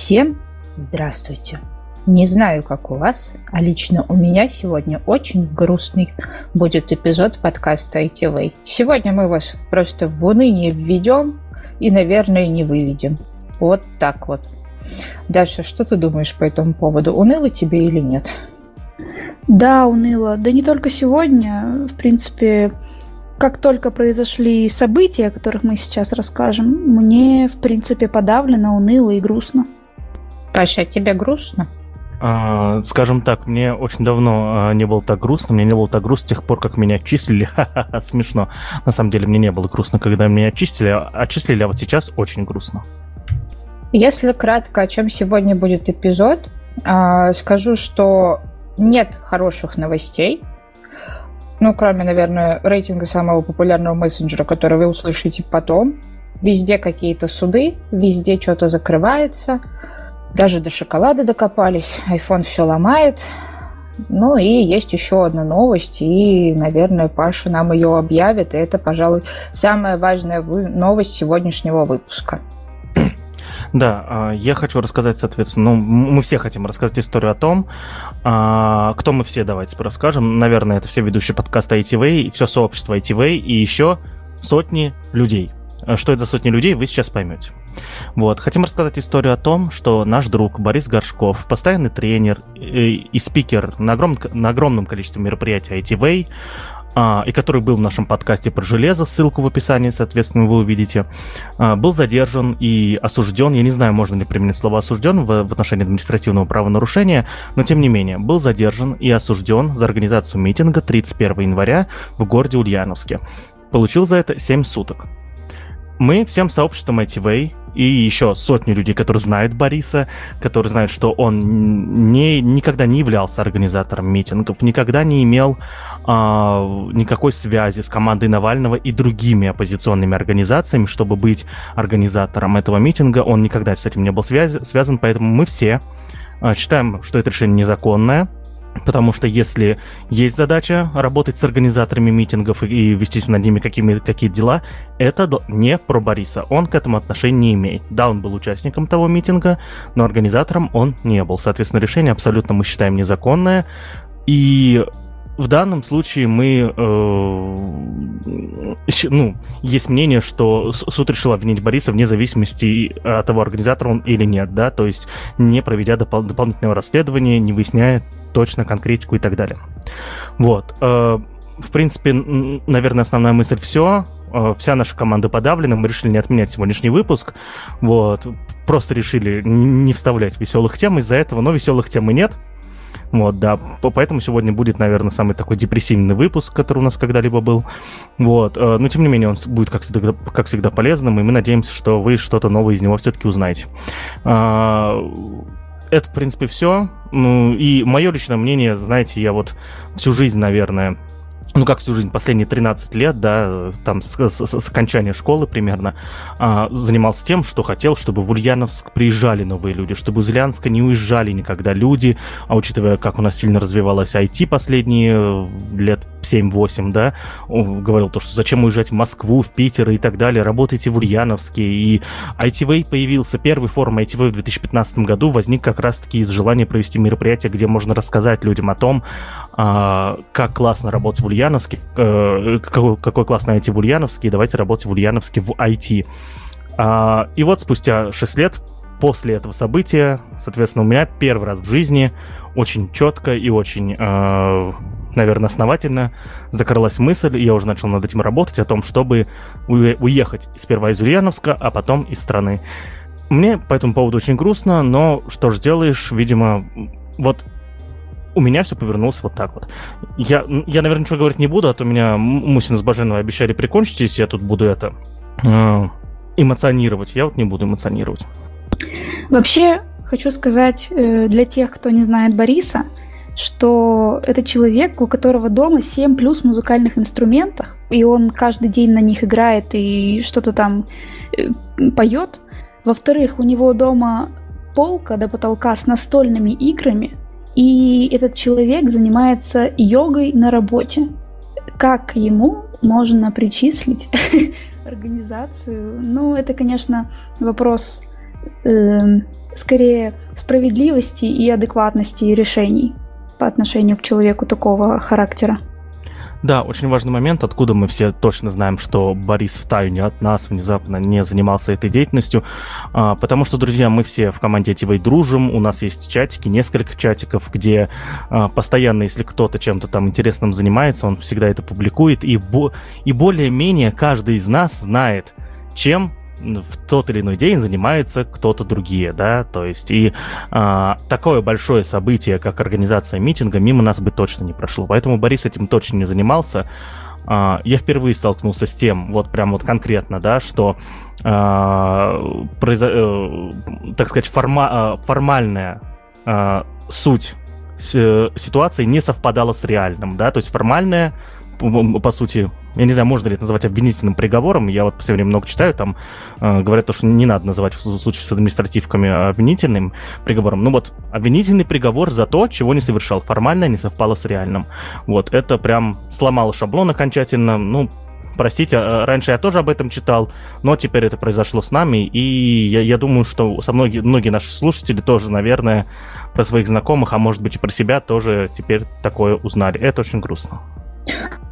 Всем здравствуйте! Не знаю, как у вас, а лично у меня сегодня очень грустный будет эпизод подкаста ITV. Сегодня мы вас просто в уныние введем и, наверное, не выведем. Вот так вот. Даша, что ты думаешь по этому поводу? Уныло тебе или нет? Да, уныло. Да не только сегодня. В принципе, как только произошли события, о которых мы сейчас расскажем, мне, в принципе, подавлено, уныло и грустно. Паша, тебе грустно? А, скажем так, мне очень давно а, не было так грустно, мне не было так грустно с тех пор, как меня отчислили. Ха-ха-ха, смешно. На самом деле мне не было грустно, когда меня отчислили, отчислили, а вот сейчас очень грустно. Если кратко, о чем сегодня будет эпизод, а, скажу, что нет хороших новостей. Ну, кроме, наверное, рейтинга самого популярного мессенджера, который вы услышите потом. Везде какие-то суды, везде что-то закрывается – даже до шоколада докопались. iPhone все ломает. Ну и есть еще одна новость, и, наверное, Паша нам ее объявит. И это, пожалуй, самая важная новость сегодняшнего выпуска. Да, а, я хочу рассказать, соответственно, ну, мы все хотим рассказать историю о том, а, кто мы все, давайте расскажем. Наверное, это все ведущие подкаста ITV, все сообщество ITV и еще сотни людей. А что это за сотни людей, вы сейчас поймете. Вот. Хотим рассказать историю о том, что наш друг Борис Горшков, постоянный тренер и, и спикер на, огром, на огромном количестве мероприятий ITV, а, и который был в нашем подкасте про железо, ссылку в описании, соответственно, вы увидите, а, был задержан и осужден, я не знаю, можно ли применить слово осужден в, в отношении административного правонарушения, но тем не менее, был задержан и осужден за организацию митинга 31 января в городе Ульяновске. Получил за это 7 суток. Мы всем сообществом ITV и еще сотни людей, которые знают Бориса, которые знают, что он не, никогда не являлся организатором митингов, никогда не имел а, никакой связи с командой Навального и другими оппозиционными организациями, чтобы быть организатором этого митинга. Он никогда с этим не был связи, связан, поэтому мы все а, считаем, что это решение незаконное, Потому что если есть задача работать с организаторами митингов и вести над ними какими, какие дела, это не про Бориса. Он к этому отношения не имеет. Да, он был участником того митинга, но организатором он не был. Соответственно, решение абсолютно мы считаем незаконное. И в данном случае мы, э, ну, есть мнение, что суд решил обвинить Бориса вне зависимости от того, организатор он или нет, да, то есть не проведя допол- дополнительного расследования, не выясняя точно конкретику и так далее. Вот. Э, в принципе, наверное, основная мысль все. Э, вся наша команда подавлена, мы решили не отменять сегодняшний выпуск. Вот. Просто решили не вставлять веселых тем из-за этого, но веселых тем и нет. Вот, да, поэтому сегодня будет, наверное, самый такой депрессивный выпуск, который у нас когда-либо был. Вот, э, но тем не менее он будет, как всегда, как всегда полезным, и мы надеемся, что вы что-то новое из него все-таки узнаете. А, это, в принципе, все. Ну, и мое личное мнение, знаете, я вот всю жизнь, наверное, ну как всю жизнь, последние 13 лет, да, там с, с, с окончания школы примерно, а, занимался тем, что хотел, чтобы в Ульяновск приезжали новые люди, чтобы из Ульяновска не уезжали никогда люди, а учитывая, как у нас сильно развивалась IT последние э, лет 7-8, да, говорил то, что зачем уезжать в Москву, в Питер и так далее, работайте в Ульяновске, и ITV появился, первый форум ITV в 2015 году возник как раз-таки из желания провести мероприятие, где можно рассказать людям о том, а, как классно работать в Ульяновске, э, какой, какой классно IT в Ульяновске, давайте работать в Ульяновске в IT. А, и вот спустя 6 лет после этого события, соответственно, у меня первый раз в жизни очень четко и очень, э, наверное, основательно закрылась мысль, я уже начал над этим работать, о том, чтобы уехать сперва из Ульяновска, а потом из страны. Мне по этому поводу очень грустно, но что ж сделаешь, видимо, вот у меня все повернулось вот так вот. Я, я, наверное, ничего говорить не буду, а то меня Мусин с Баженовой обещали прикончить, если я тут буду это э, эмоционировать. Я вот не буду эмоционировать. Вообще, хочу сказать э, для тех, кто не знает Бориса, что это человек, у которого дома 7 плюс музыкальных инструментов, и он каждый день на них играет и что-то там э, поет. Во-вторых, у него дома полка до потолка с настольными играми, и этот человек занимается йогой на работе. Как ему можно причислить организацию? Ну, это, конечно, вопрос э, скорее справедливости и адекватности решений по отношению к человеку такого характера. Да, очень важный момент, откуда мы все точно знаем, что Борис в тайне от нас внезапно не занимался этой деятельностью, а, потому что, друзья, мы все в команде ITV дружим, у нас есть чатики, несколько чатиков, где а, постоянно, если кто-то чем-то там интересным занимается, он всегда это публикует, и, бо- и более-менее каждый из нас знает, чем в тот или иной день занимается кто-то другие, да, то есть и а, такое большое событие, как организация митинга, мимо нас бы точно не прошло, поэтому Борис этим точно не занимался. А, я впервые столкнулся с тем, вот прям вот конкретно, да, что а, произо... э, так сказать, форма... Формальная а, суть ситуации не совпадала с реальным, да, то есть формальная по сути, я не знаю, можно ли это назвать обвинительным приговором. Я вот по время много читаю, там э, говорят, то, что не надо называть в случае с административками обвинительным приговором. Ну вот, обвинительный приговор за то, чего не совершал. Формально не совпало с реальным. Вот, это прям сломало шаблон окончательно. Ну, простите, а, раньше я тоже об этом читал, но теперь это произошло с нами, и я, я думаю, что со многие, многие наши слушатели тоже, наверное, про своих знакомых, а может быть и про себя тоже теперь такое узнали. Это очень грустно.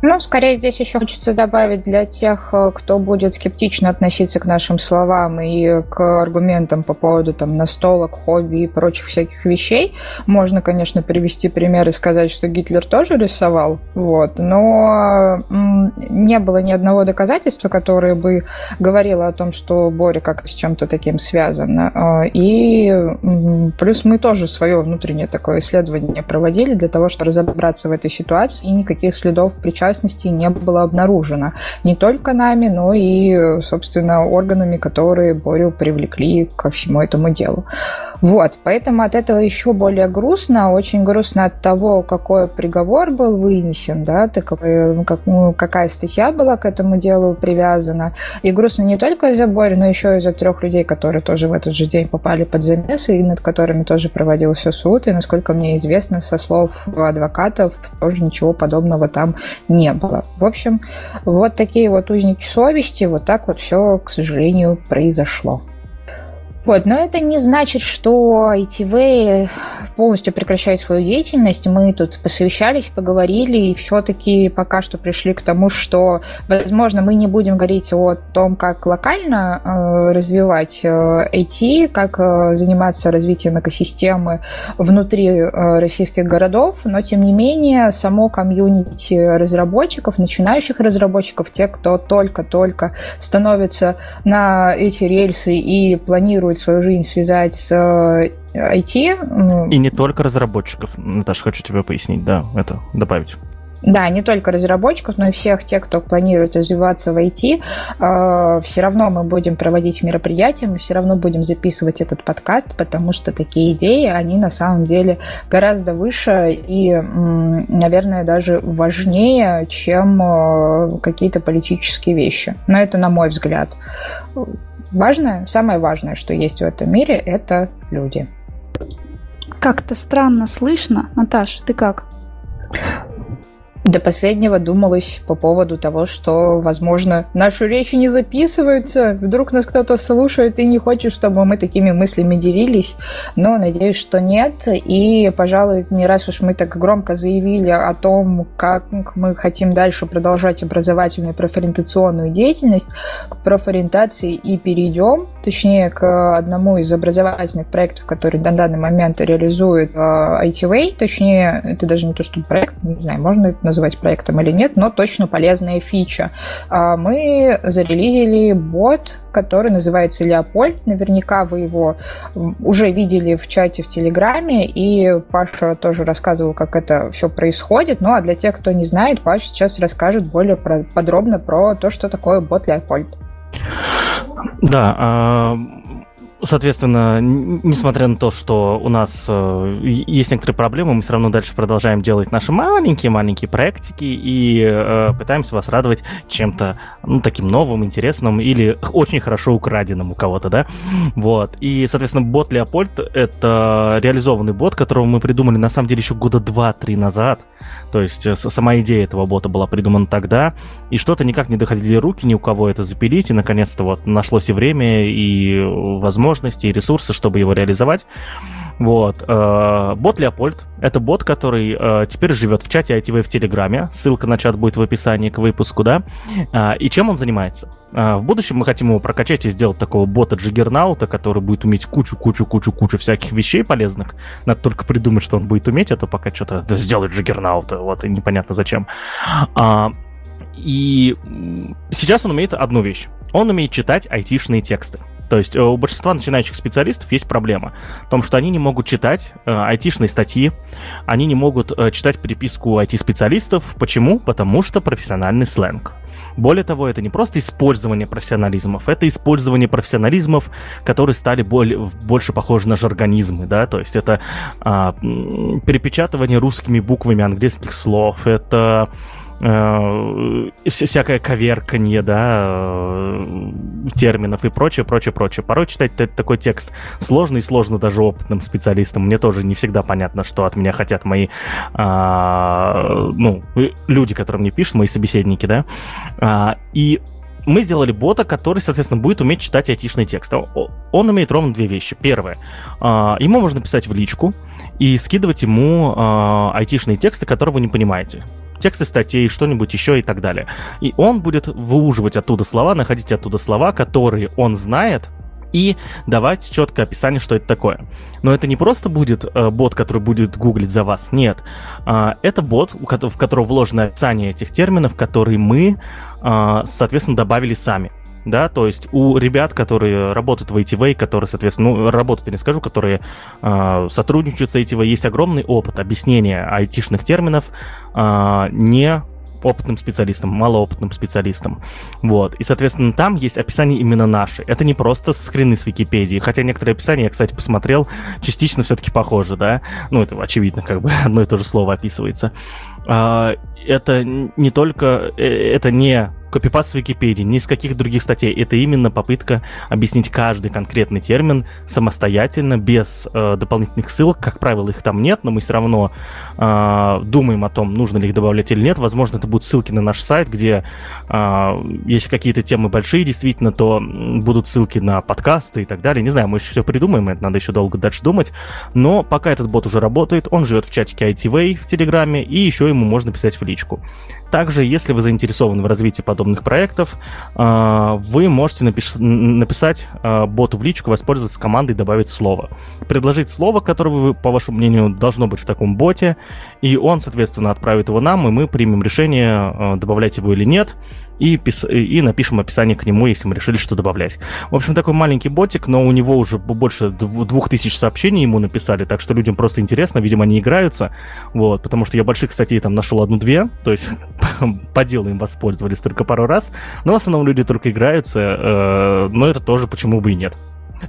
Ну, скорее здесь еще хочется добавить для тех, э, кто будет скептично относиться к нашим словам и к аргументам по поводу там настолок, хобби и прочих всяких вещей. Можно, конечно, привести пример и сказать, что Гитлер тоже рисовал, вот, но не было ни одного доказательства, которое бы говорило о том, что Боря как-то с чем-то таким связан. А, и плюс мы тоже свое внутреннее такое исследование проводили для того, чтобы разобраться в этой ситуации, и никаких следов причастности причастности не было обнаружено. Не только нами, но и, собственно, органами, которые Борю привлекли ко всему этому делу. Вот, поэтому от этого еще более грустно. Очень грустно от того, какой приговор был вынесен, да, ты какой, как, ну, какая статья была к этому делу привязана. И грустно не только из-за Бори, но еще из-за трех людей, которые тоже в этот же день попали под замесы, и над которыми тоже проводился суд. И, насколько мне известно, со слов адвокатов, тоже ничего подобного там не было. В общем, вот такие вот узники совести, вот так вот все, к сожалению, произошло. Вот, но это не значит, что ITV полностью прекращает свою деятельность. Мы тут посовещались, поговорили, и все-таки пока что пришли к тому, что, возможно, мы не будем говорить о том, как локально э, развивать э, IT, как э, заниматься развитием экосистемы внутри э, российских городов, но, тем не менее, само комьюнити разработчиков, начинающих разработчиков, те, кто только-только становится на эти рельсы и планирует попробовать свою жизнь связать с IT. Э, ну, И не только разработчиков. Наташа, хочу тебе пояснить, да, это добавить. Да, не только разработчиков, но и всех тех, кто планирует развиваться в IT. Э, все равно мы будем проводить мероприятия, мы все равно будем записывать этот подкаст, потому что такие идеи, они на самом деле гораздо выше и, наверное, даже важнее, чем э, какие-то политические вещи. Но это на мой взгляд. Важное, самое важное, что есть в этом мире, это люди. Как-то странно слышно. Наташ, ты как? До последнего думалось по поводу того, что, возможно, наши речи не записываются, вдруг нас кто-то слушает и не хочет, чтобы мы такими мыслями делились, но надеюсь, что нет. И, пожалуй, не раз уж мы так громко заявили о том, как мы хотим дальше продолжать образовательную профориентационную деятельность, к профориентации и перейдем, точнее, к одному из образовательных проектов, который на данный момент реализует э, ITWay, точнее, это даже не то, что проект, не знаю, можно это назвать называть проектом или нет, но точно полезная фича. А, мы зарелизили бот, который называется Леопольд. Наверняка вы его уже видели в чате в Телеграме, и Паша тоже рассказывал, как это все происходит. Ну а для тех, кто не знает, Паша сейчас расскажет более подробно про то, что такое бот Леопольд. Да, а, Соответственно, несмотря на то, что у нас э, есть некоторые проблемы, мы все равно дальше продолжаем делать наши маленькие-маленькие проектики и э, пытаемся вас радовать чем-то ну, таким новым, интересным или очень хорошо украденным у кого-то, да, вот, и, соответственно, бот Леопольд — это реализованный бот, которого мы придумали, на самом деле, еще года два-три назад, то есть э, сама идея этого бота была придумана тогда, и что-то никак не доходили руки ни у кого это запилить, и, наконец-то, вот, нашлось и время, и возможности, и ресурсы, чтобы его реализовать, вот. Э, бот Леопольд — это бот, который э, теперь живет в чате ITV в Телеграме. Ссылка на чат будет в описании к выпуску, да. Э, и чем он занимается? В будущем мы хотим его прокачать и сделать такого бота Джиггернаута, который будет уметь кучу-кучу-кучу-кучу всяких вещей полезных. Надо только придумать, что он будет уметь, а то пока что-то сделать Джиггернаута, вот, и непонятно зачем. И сейчас он умеет одну вещь. Он умеет читать айтишные тексты. То есть э, у большинства начинающих специалистов есть проблема в том, что они не могут читать э, айтишные статьи, они не могут э, читать переписку IT-специалистов. Почему? Потому что профессиональный сленг. Более того, это не просто использование профессионализмов, это использование профессионализмов, которые стали более, больше похожи на жаргонизмы, да, то есть это а, перепечатывание русскими буквами английских слов, это э, всякое коверканье, да, э, терминов и прочее, прочее, прочее. Порой читать такой текст сложно и сложно даже опытным специалистам. Мне тоже не всегда понятно, что от меня хотят мои, э, ну, люди, которые мне пишут, мои собеседники, да. Э, и мы сделали бота, который, соответственно, будет уметь читать айтишный текст. Он умеет ровно две вещи. Первое, а, ему можно писать в личку и скидывать ему а, айтишные тексты, которые вы не понимаете тексты статей, что-нибудь еще и так далее. И он будет выуживать оттуда слова, находить оттуда слова, которые он знает, и давать четкое описание, что это такое. Но это не просто будет э, бот, который будет гуглить за вас, нет. Э, это бот, в которого вложено описание этих терминов, которые мы, э, соответственно, добавили сами да, то есть у ребят, которые работают в ATV, которые, соответственно, ну, работают, я не скажу, которые э, сотрудничают с ATV, есть огромный опыт объяснения айтишных терминов э, не опытным специалистам, малоопытным специалистам. Вот. И, соответственно, там есть описание именно наши. Это не просто скрины с Википедии, хотя некоторые описания, я, кстати, посмотрел, частично все-таки похожи, да? Ну, это очевидно, как бы одно и то же слово описывается. Это не только... Э, это не копипаст с Википедии, ни с каких других статей. Это именно попытка объяснить каждый конкретный термин самостоятельно, без э, дополнительных ссылок. Как правило, их там нет, но мы все равно э, думаем о том, нужно ли их добавлять или нет. Возможно, это будут ссылки на наш сайт, где э, если какие-то темы большие, действительно, то будут ссылки на подкасты и так далее. Не знаю, мы еще все придумаем, это надо еще долго дальше думать. Но пока этот бот уже работает, он живет в чатике ITV в Телеграме, и еще ему можно писать в личку. Также, если вы заинтересованы в развитии подобных проектов, а, вы можете напиш- написать а, боту в личку, воспользоваться командой «Добавить слово». Предложить слово, которое, по вашему мнению, должно быть в таком боте, и он, соответственно, отправит его нам, и мы примем решение, а, добавлять его или нет и, пис... и напишем описание к нему, если мы решили, что добавлять. В общем, такой маленький ботик, но у него уже больше двух тысяч сообщений ему написали, так что людям просто интересно, видимо, они играются, вот, потому что я больших статей там нашел одну-две, то есть по делу им воспользовались только пару раз, но в основном люди только играются, э, но это тоже почему бы и нет.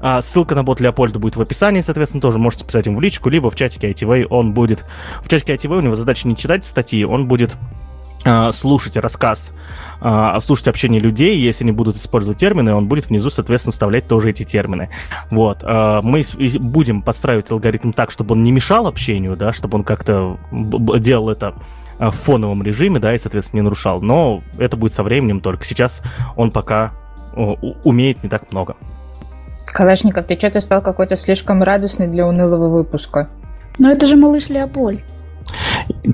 А ссылка на бот Леопольда будет в описании, соответственно, тоже можете писать ему в личку, либо в чатике ITV он будет... В чатике ITV у него задача не читать статьи, он будет слушать рассказ, а, слушать общение людей, если они будут использовать термины, он будет внизу, соответственно, вставлять тоже эти термины. Вот. А, мы будем подстраивать алгоритм так, чтобы он не мешал общению, да, чтобы он как-то делал это в фоновом режиме, да, и, соответственно, не нарушал. Но это будет со временем только. Сейчас он пока умеет не так много. Калашников, ты что-то стал какой-то слишком радостный для унылого выпуска. Но это же малыш Леопольд.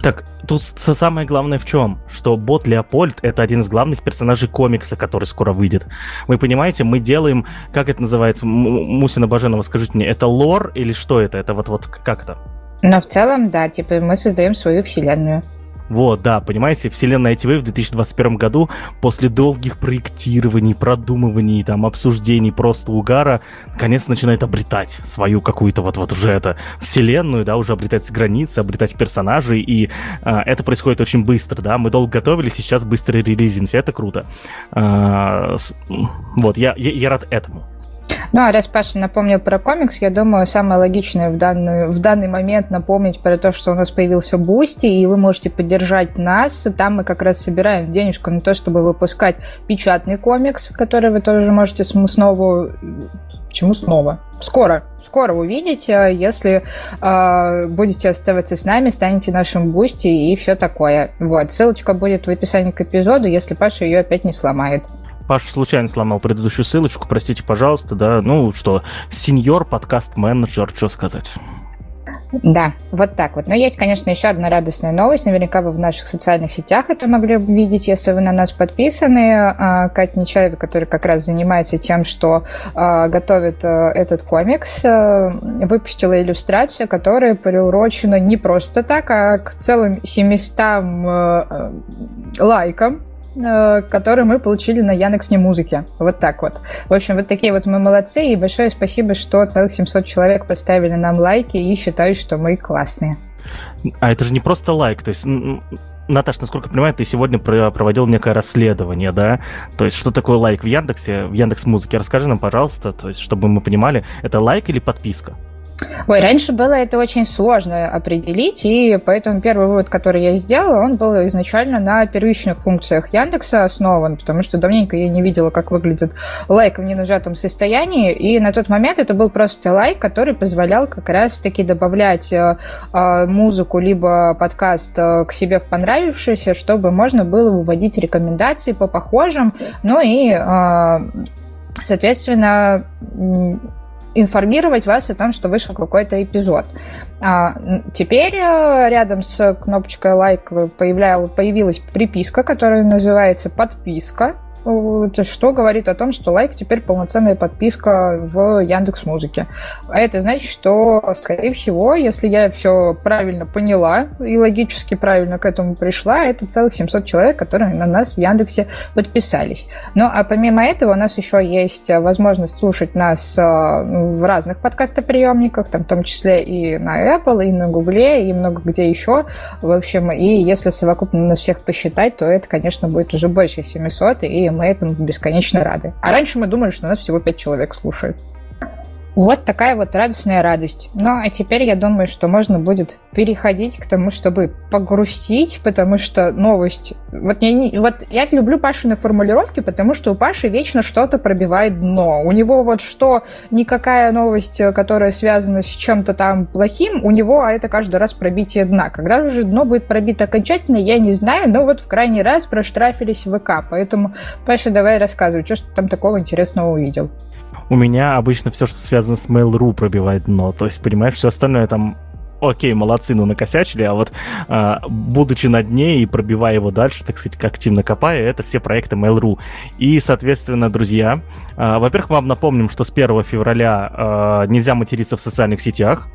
Так, тут самое главное в чем? Что бот Леопольд это один из главных персонажей комикса, который скоро выйдет. Вы понимаете, мы делаем, как это называется, Мусина Баженова, скажите мне, это лор или что это? Это вот-вот как это? Но в целом, да, типа мы создаем свою вселенную. Вот, да, понимаете, вселенная ITV в 2021 году после долгих проектирований, продумываний, там, обсуждений, просто угара, наконец начинает обретать свою какую-то вот, вот уже это вселенную, да, уже обретать границы, обретать персонажей, и а, это происходит очень быстро, да, мы долго готовились, сейчас быстро релизимся, это круто. С, вот, я, я, я рад этому. Ну, а раз Паша напомнил про комикс, я думаю, самое логичное в данный, в данный момент напомнить про то, что у нас появился Boosty, и вы можете поддержать нас. Там мы как раз собираем денежку на то, чтобы выпускать печатный комикс, который вы тоже можете снова... Почему снова? Скоро, скоро увидите, если э, будете оставаться с нами, станете нашим Boosty и все такое. Вот, ссылочка будет в описании к эпизоду, если Паша ее опять не сломает. Паша случайно сломал предыдущую ссылочку, простите, пожалуйста, да. Ну что, senior подкаст-менеджер, что сказать? Да, вот так вот. Но есть, конечно, еще одна радостная новость. Наверняка вы в наших социальных сетях это могли видеть, если вы на нас подписаны. А, Катя Нечаева, которая как раз занимается тем, что а, готовит а, этот комикс, выпустила иллюстрацию, которая приурочена не просто так, а к целым 700 лайкам Э, который мы получили на Яндекс.Не музыке. Вот так вот. В общем, вот такие вот мы молодцы, и большое спасибо, что целых 700 человек поставили нам лайки и считают, что мы классные. А это же не просто лайк, то есть Наташ, насколько я понимаю, ты сегодня проводил некое расследование, да? То есть, что такое лайк в Яндексе, в Яндекс Музыке? Расскажи нам, пожалуйста, то есть, чтобы мы понимали, это лайк или подписка? Ой, раньше было это очень сложно определить, и поэтому первый вывод, который я сделала, он был изначально на первичных функциях Яндекса основан, потому что давненько я не видела, как выглядит лайк в ненажатом состоянии, и на тот момент это был просто лайк, который позволял как раз-таки добавлять э, э, музыку либо подкаст э, к себе в понравившийся, чтобы можно было выводить рекомендации по похожим, ну и, соответственно, информировать вас о том, что вышел какой-то эпизод. А, теперь э, рядом с кнопочкой лайк появлял, появилась приписка, которая называется подписка что говорит о том, что лайк теперь полноценная подписка в Яндекс Музыке. А это значит, что, скорее всего, если я все правильно поняла и логически правильно к этому пришла, это целых 700 человек, которые на нас в Яндексе подписались. Ну, а помимо этого у нас еще есть возможность слушать нас э, в разных подкастоприемниках, там, в том числе и на Apple, и на Google, и много где еще. В общем, и если совокупно нас всех посчитать, то это, конечно, будет уже больше 700, и мы этому бесконечно рады. А раньше мы думали, что нас всего пять человек слушают. Вот такая вот радостная радость. Ну, а теперь я думаю, что можно будет переходить к тому, чтобы погрустить, потому что новость... Вот я, не... вот я люблю Пашины формулировки, потому что у Паши вечно что-то пробивает дно. У него вот что, никакая новость, которая связана с чем-то там плохим, у него, а это каждый раз пробитие дна. Когда же дно будет пробито окончательно, я не знаю, но вот в крайний раз проштрафились ВК. Поэтому, Паша, давай рассказывай, что ты там такого интересного увидел у меня обычно все, что связано с Mail.ru, пробивает дно. То есть, понимаешь, все остальное там окей, молодцы, ну накосячили, а вот а, будучи на дне и пробивая его дальше, так сказать, активно копая, это все проекты Mail.ru. И, соответственно, друзья, а, во-первых, вам напомним, что с 1 февраля а, нельзя материться в социальных сетях,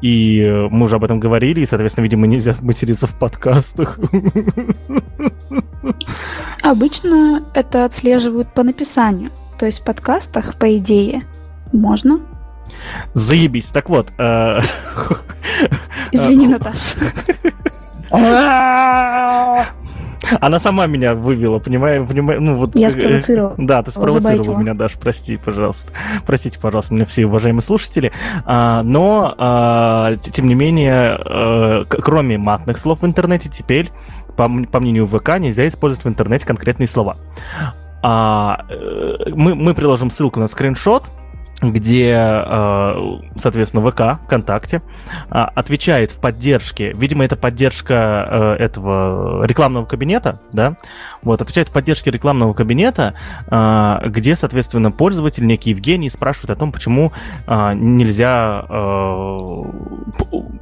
и мы уже об этом говорили, и, соответственно, видимо, нельзя материться в подкастах. Обычно это отслеживают по написанию. То есть в подкастах, по идее, можно. Заебись. Так вот. Э, Извини, Наташа. Она сама меня вывела, понимаю, понимаю, ну вот. Я спровоцировала. Да, ты спровоцировала меня, Даш, прости, пожалуйста. Простите, пожалуйста, меня все уважаемые слушатели. А, но, а, тем не менее, а, кроме матных слов в интернете, теперь, по, по мнению ВК, нельзя использовать в интернете конкретные слова. А, э, мы, мы приложим ссылку на скриншот, где, э, соответственно, ВК, ВКонтакте, а, отвечает в поддержке, видимо, это поддержка э, этого рекламного кабинета, да, вот, отвечает в поддержке рекламного кабинета, а, где, соответственно, пользователь, некий Евгений, спрашивает о том, почему нельзя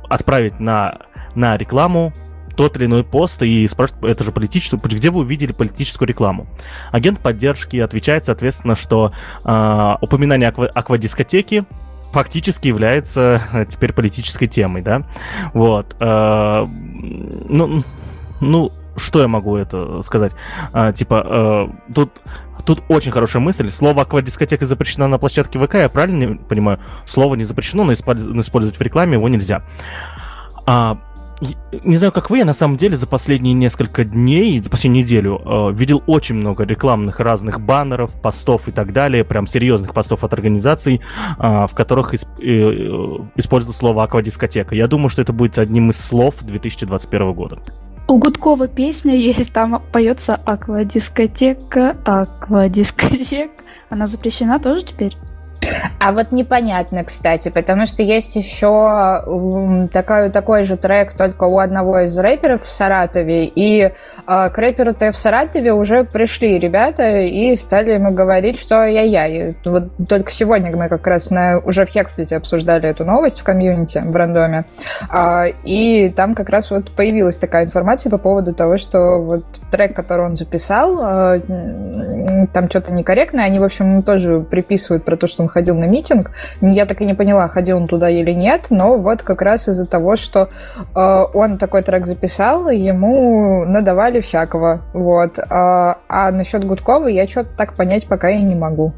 отправить на, на рекламу тот или иной пост и спрашивает, это же политическое, где вы увидели политическую рекламу? Агент поддержки отвечает, соответственно, что э, упоминание аква- аквадискотеки фактически является э, теперь политической темой, да? Вот. Э, ну, ну, что я могу это сказать? А, типа, э, тут, тут очень хорошая мысль. Слово аквадискотека запрещено на площадке ВК, я правильно понимаю? Слово не запрещено, но использовать в рекламе его нельзя. А, не знаю, как вы, я на самом деле за последние несколько дней, за последнюю неделю э, видел очень много рекламных разных баннеров, постов и так далее, прям серьезных постов от организаций, э, в которых исп, э, используется слово аквадискотека. Я думаю, что это будет одним из слов 2021 года. У Гудкова песня есть, там поется аквадискотека, аквадискотека. Она запрещена тоже теперь? А вот непонятно, кстати, потому что есть еще такой, такой же трек только у одного из рэперов в Саратове, и э, к рэперу-то в Саратове уже пришли ребята и стали ему говорить, что я-я. Вот только сегодня мы как раз на, уже в Хексплите обсуждали эту новость в комьюнити, в рандоме, э, и там как раз вот появилась такая информация по поводу того, что вот трек, который он записал, э, там что-то некорректное, они, в общем, тоже приписывают про то, что он ходил на митинг. Я так и не поняла, ходил он туда или нет, но вот как раз из-за того, что э, он такой трек записал, ему надавали всякого. Вот. А, а насчет Гудкова я что-то так понять пока и не могу.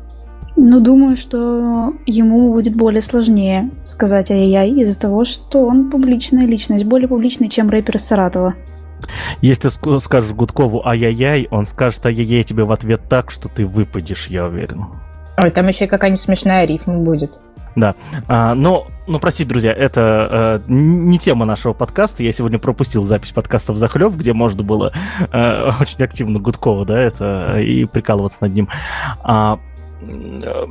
Ну, думаю, что ему будет более сложнее сказать ай-яй из-за того, что он публичная личность, более публичная, чем рэпер из Саратова. Если ты скажешь Гудкову ай-яй-яй, он скажет ай-яй-яй тебе в ответ так, что ты выпадешь, я уверен. Ой, там еще какая-нибудь смешная рифма будет. Да. А, но, ну, простите, друзья, это э, не тема нашего подкаста. Я сегодня пропустил запись подкаста в захлеб, где можно было э, очень активно Гудкова, да, это и прикалываться над ним. А, э,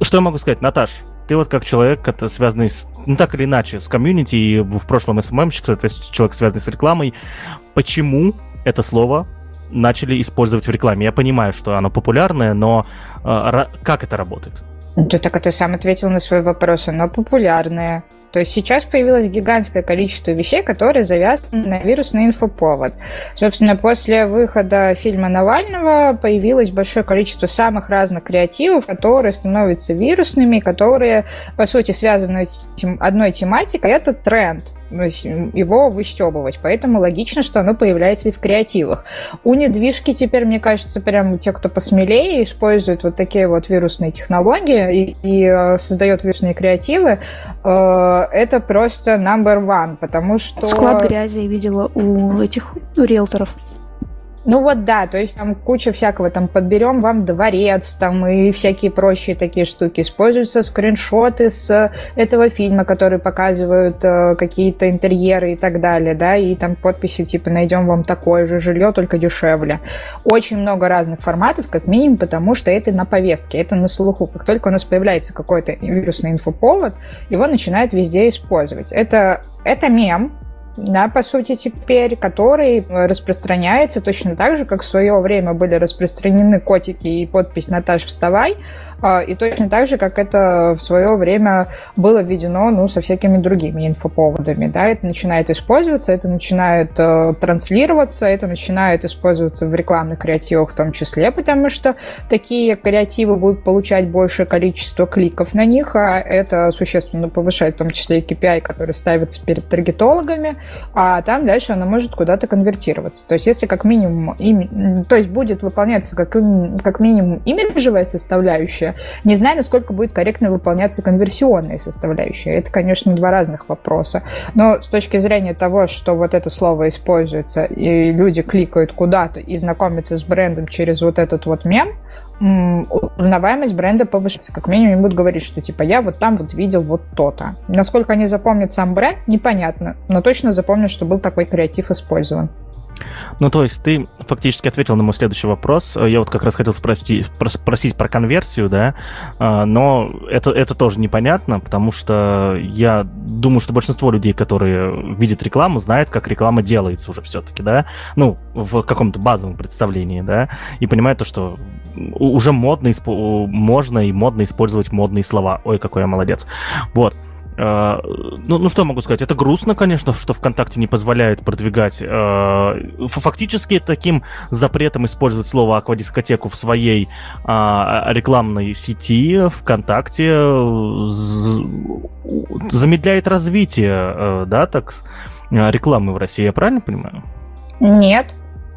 что я могу сказать, Наташ? Ты вот как человек, это связанный с, ну так или иначе, с комьюнити, и в прошлом СММщик, это человек, связанный с рекламой, почему это слово начали использовать в рекламе. Я понимаю, что оно популярное, но э, как это работает? Ты так ты сам ответил на свой вопрос. Оно популярное. То есть сейчас появилось гигантское количество вещей, которые завязаны на вирусный инфоповод. Собственно, после выхода фильма Навального появилось большое количество самых разных креативов, которые становятся вирусными, которые, по сути, связаны с одной тематикой. Это тренд его выстебывать. Поэтому логично, что оно появляется и в креативах. У недвижки теперь, мне кажется, прям те, кто посмелее, используют вот такие вот вирусные технологии и, и э, создает вирусные креативы. Э, это просто number one, потому что... Склад грязи я видела у этих у риэлторов. Ну вот да, то есть там куча всякого, там подберем вам дворец, там и всякие прочие такие штуки. Используются скриншоты с этого фильма, которые показывают э, какие-то интерьеры и так далее, да, и там подписи типа найдем вам такое же жилье, только дешевле. Очень много разных форматов, как минимум, потому что это на повестке, это на слуху. Как только у нас появляется какой-то вирусный инфоповод, его начинают везде использовать. Это это мем, да, по сути, теперь, который распространяется точно так же, как в свое время были распространены котики и подпись «Наташ, вставай», и точно так же, как это в свое время было введено ну, со всякими другими инфоповодами. Да? Это начинает использоваться, это начинает э, транслироваться, это начинает использоваться в рекламных креативах в том числе, потому что такие креативы будут получать большее количество кликов на них, а это существенно повышает в том числе и KPI, который ставится перед таргетологами, а там дальше она может куда-то конвертироваться. То есть если как минимум, им, то есть будет выполняться как, как минимум имиджевая составляющая, не знаю, насколько будет корректно выполняться конверсионная составляющая. Это, конечно, два разных вопроса. Но с точки зрения того, что вот это слово используется, и люди кликают куда-то и знакомятся с брендом через вот этот вот мем, узнаваемость бренда повышается. Как минимум, будут говорить, что типа я вот там вот видел вот то-то. Насколько они запомнят сам бренд, непонятно. Но точно запомнят, что был такой креатив использован. Ну, то есть ты фактически ответил на мой следующий вопрос. Я вот как раз хотел спросить, спросить про конверсию, да, а, но это, это тоже непонятно, потому что я думаю, что большинство людей, которые видят рекламу, знают, как реклама делается уже все-таки, да, ну, в каком-то базовом представлении, да, и понимают то, что уже модно, можно и модно использовать модные слова. Ой, какой я молодец. Вот. Uh, ну, ну, что могу сказать? Это грустно, конечно, что ВКонтакте не позволяет продвигать. Uh, фактически таким запретом использовать слово аквадискотеку в своей uh, рекламной сети ВКонтакте замедляет развитие, да, так, рекламы в России, я правильно понимаю? Нет,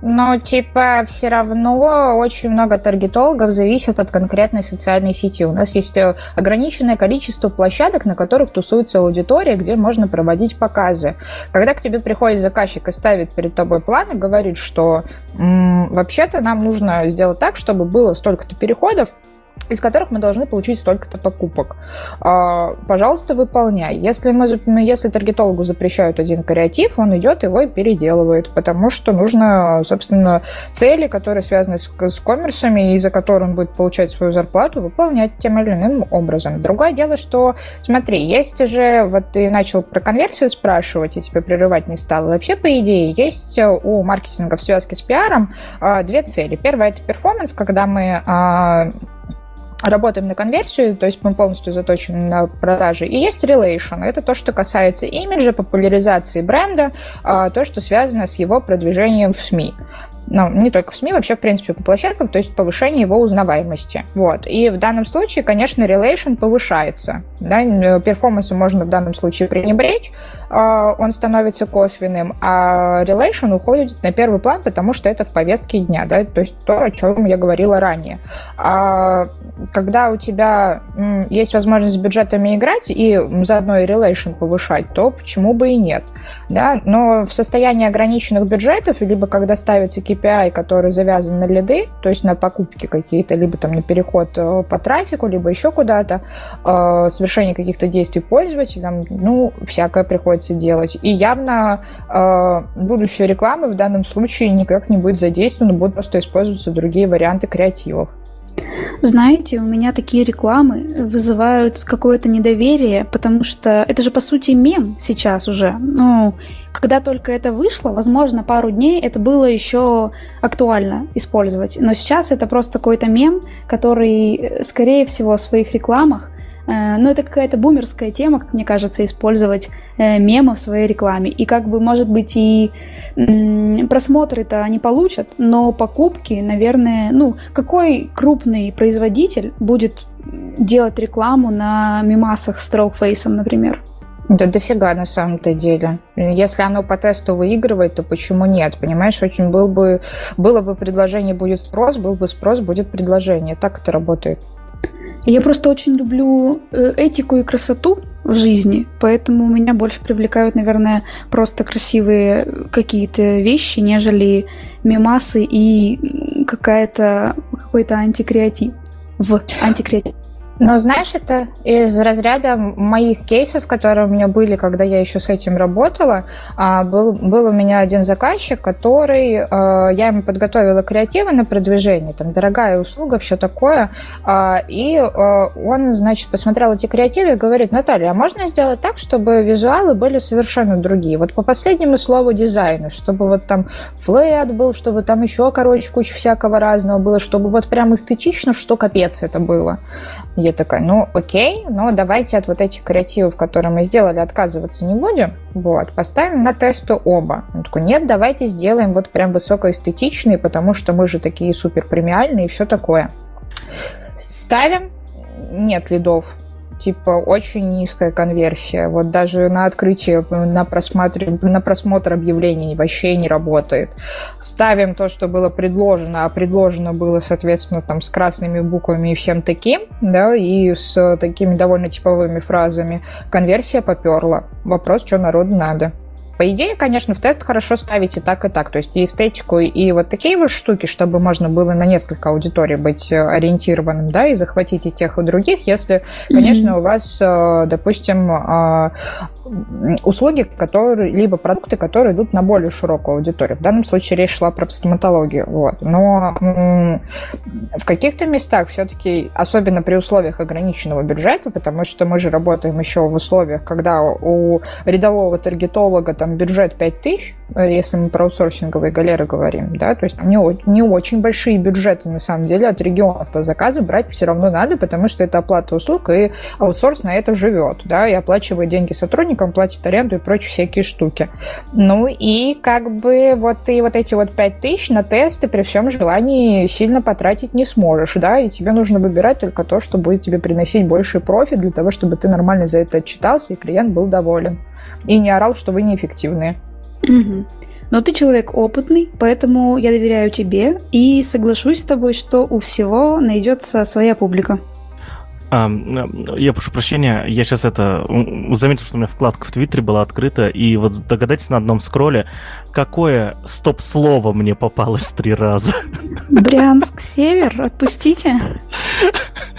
но, типа, все равно очень много таргетологов зависит от конкретной социальной сети. У нас есть э, ограниченное количество площадок, на которых тусуется аудитория, где можно проводить показы. Когда к тебе приходит заказчик и ставит перед тобой план и говорит, что вообще-то нам нужно сделать так, чтобы было столько-то переходов, из которых мы должны получить столько-то покупок. А, пожалуйста, выполняй. Если, мы, если таргетологу запрещают один креатив, он идет его и переделывает, потому что нужно, собственно, цели, которые связаны с, с коммерсами и за которые он будет получать свою зарплату, выполнять тем или иным образом. Другое дело, что, смотри, есть же, вот ты начал про конверсию спрашивать, и тебя прерывать не стал. Вообще, по идее, есть у маркетинга в связке с пиаром а, две цели. Первая – это перформанс, когда мы а, работаем на конверсию, то есть мы полностью заточены на продажи. И есть relation. Это то, что касается имиджа, популяризации бренда, а, то, что связано с его продвижением в СМИ ну, не только в СМИ, вообще, в принципе, по площадкам, то есть повышение его узнаваемости. Вот. И в данном случае, конечно, relation повышается. Да? Перформансу можно в данном случае пренебречь, а, он становится косвенным, а relation уходит на первый план, потому что это в повестке дня, да, то есть то, о чем я говорила ранее. А когда у тебя есть возможность с бюджетами играть и заодно и relation повышать, то почему бы и нет, да, но в состоянии ограниченных бюджетов, либо когда ставится KPI KPI, который завязан на лиды, то есть на покупки какие-то, либо там на переход э, по трафику, либо еще куда-то, э, совершение каких-то действий пользователям, ну, всякое приходится делать. И явно э, будущая реклама в данном случае никак не будет задействована, будут просто использоваться другие варианты креативов. Знаете, у меня такие рекламы вызывают какое-то недоверие, потому что это же по сути мем сейчас уже. Ну, когда только это вышло, возможно, пару дней это было еще актуально использовать. Но сейчас это просто какой-то мем, который, скорее всего, в своих рекламах Э, но это какая-то бумерская тема, как мне кажется, использовать э, мемы в своей рекламе. И как бы, может быть, и просмотры-то они получат, но покупки, наверное, ну, какой крупный производитель будет делать рекламу на мемасах с троллфейсом, например? Да дофига на самом-то деле. Если оно по тесту выигрывает, то почему нет? Понимаешь, очень был бы, было бы предложение, будет спрос, был бы спрос, будет предложение. Так это работает. Я просто очень люблю э, этику и красоту в жизни, поэтому меня больше привлекают, наверное, просто красивые какие-то вещи, нежели мемасы и какая-то какой-то антикреатив. В антикреатив. Но знаешь, это из разряда моих кейсов, которые у меня были, когда я еще с этим работала. А, был, был у меня один заказчик, который... А, я ему подготовила креативы на продвижение, там, дорогая услуга, все такое. А, и он, значит, посмотрел эти креативы и говорит, Наталья, а можно сделать так, чтобы визуалы были совершенно другие? Вот по последнему слову дизайна, чтобы вот там флэт был, чтобы там еще, короче, куча всякого разного было, чтобы вот прям эстетично, что капец это было. Я такая, ну окей, но давайте от вот этих креативов, которые мы сделали, отказываться не будем. Вот, поставим на тесту оба. Он такой, нет, давайте сделаем вот прям высокоэстетичные, потому что мы же такие супер премиальные и все такое. Ставим, нет лидов, типа очень низкая конверсия. Вот даже на открытие, на, просмотр, на просмотр объявлений вообще не работает. Ставим то, что было предложено, а предложено было, соответственно, там с красными буквами и всем таким, да, и с такими довольно типовыми фразами. Конверсия поперла. Вопрос, что народу надо. По идее, конечно, в тест хорошо ставить и так, и так. То есть и эстетику, и вот такие вот штуки, чтобы можно было на несколько аудиторий быть э, ориентированным, да, и захватить и тех, и других, если, конечно, mm-hmm. у вас, э, допустим, э, услуги, которые, либо продукты, которые идут на более широкую аудиторию. В данном случае речь шла про стоматологию. Вот. Но в каких-то местах все-таки, особенно при условиях ограниченного бюджета, потому что мы же работаем еще в условиях, когда у рядового таргетолога там бюджет 5000, э, если мы про аутсорсинговые галеры говорим, да, то есть не, не очень большие бюджеты на самом деле от регионов по заказы брать все равно надо, потому что это оплата услуг, и аутсорс на это живет, да, и оплачивает деньги сотрудникам, платит аренду и прочие всякие штуки. Ну и как бы вот ты вот эти вот 5 тысяч на тесты при всем желании сильно потратить не сможешь, да, и тебе нужно выбирать только то, что будет тебе приносить больший профит для того, чтобы ты нормально за это отчитался и клиент был доволен. И не орал, что вы неэффективные. Угу. Но ты человек опытный, поэтому я доверяю тебе и соглашусь с тобой, что у всего найдется своя публика. А, я прошу прощения, я сейчас это заметил, что у меня вкладка в Твиттере была открыта, и вот догадайтесь на одном скролле, какое стоп-слово мне попалось три раза. Брянск, север, отпустите.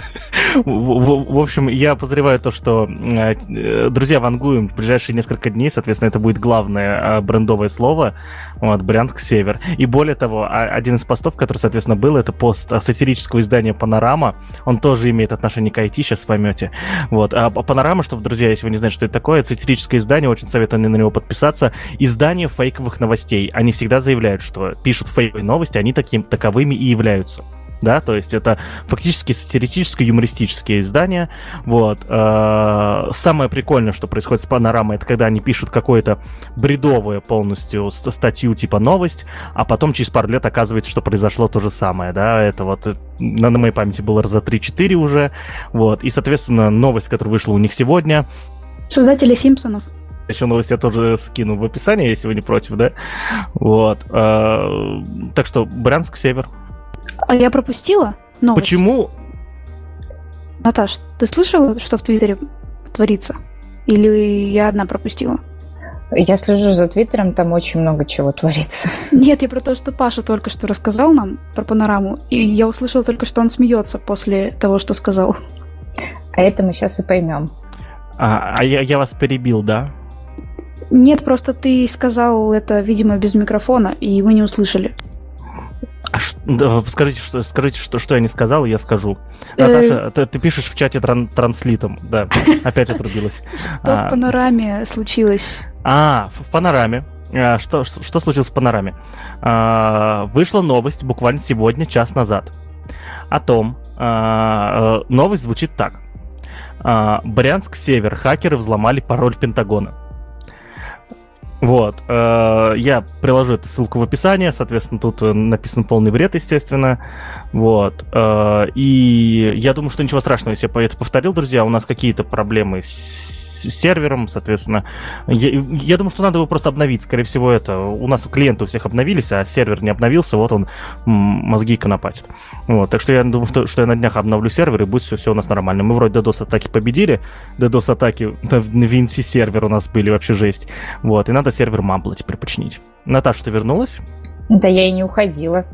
В, общем, я подозреваю то, что э, друзья вангуем в ближайшие несколько дней, соответственно, это будет главное э, брендовое слово, вот, Брянск Север. И более того, один из постов, который, соответственно, был, это пост сатирического издания «Панорама», он тоже имеет отношение к IT, сейчас поймете. Вот, а «Панорама», чтобы, друзья, если вы не знаете, что это такое, это сатирическое издание, очень советую на него подписаться, издание фейковых новостей. Они всегда заявляют, что пишут фейковые новости, они таким таковыми и являются да, то есть это фактически сатирическое, юмористические издания, вот. Э, самое прикольное, что происходит с панорамой, это когда они пишут какое-то бредовое полностью статью типа новость, а потом через пару лет оказывается, что произошло то же самое, да, это вот э, на, на моей памяти было за 3-4 уже, вот, и, соответственно, новость, которая вышла у них сегодня. Создатели Симпсонов. Еще новость я тоже скину в описании, если вы не против, да? Вот. Э, так что Брянск, север. А я пропустила новость. Почему? Наташ, ты слышала, что в Твиттере творится? Или я одна пропустила? Я слежу за Твиттером, там очень много чего творится. Нет, я про то, что Паша только что рассказал нам про панораму, и я услышала только, что он смеется после того, что сказал. А это мы сейчас и поймем. А, а я, я вас перебил, да? Нет, просто ты сказал это, видимо, без микрофона, и мы не услышали. А ш... да, скажите, что, скажите что, что я не сказал, я скажу. Наташа, э, ты, ты пишешь в чате тран транслитом, да, опять отрубилась. Что в а. панораме случилось? А, в панораме. А, что, что случилось в панораме? А, вышла новость буквально сегодня, час назад, о том, э, новость звучит так. Брянск Север. Хакеры взломали пароль Пентагона. Вот. Э, я приложу эту ссылку в описании, соответственно, тут э, написан полный бред, естественно. Вот. Э, и я думаю, что ничего страшного, если я это повторил, друзья. У нас какие-то проблемы с сервером, соответственно. Я, я думаю, что надо его просто обновить. Скорее всего, это у нас клиенты у всех обновились, а сервер не обновился, вот он мозги конопатит. Вот, так что я думаю, что, что я на днях обновлю сервер, и будет все, все у нас нормально. Мы вроде DDoS-атаки победили, DDoS-атаки на, VNC сервер у нас были вообще жесть. Вот, и надо сервер Мамбла теперь починить. Наташа, ты вернулась? Да я и не уходила.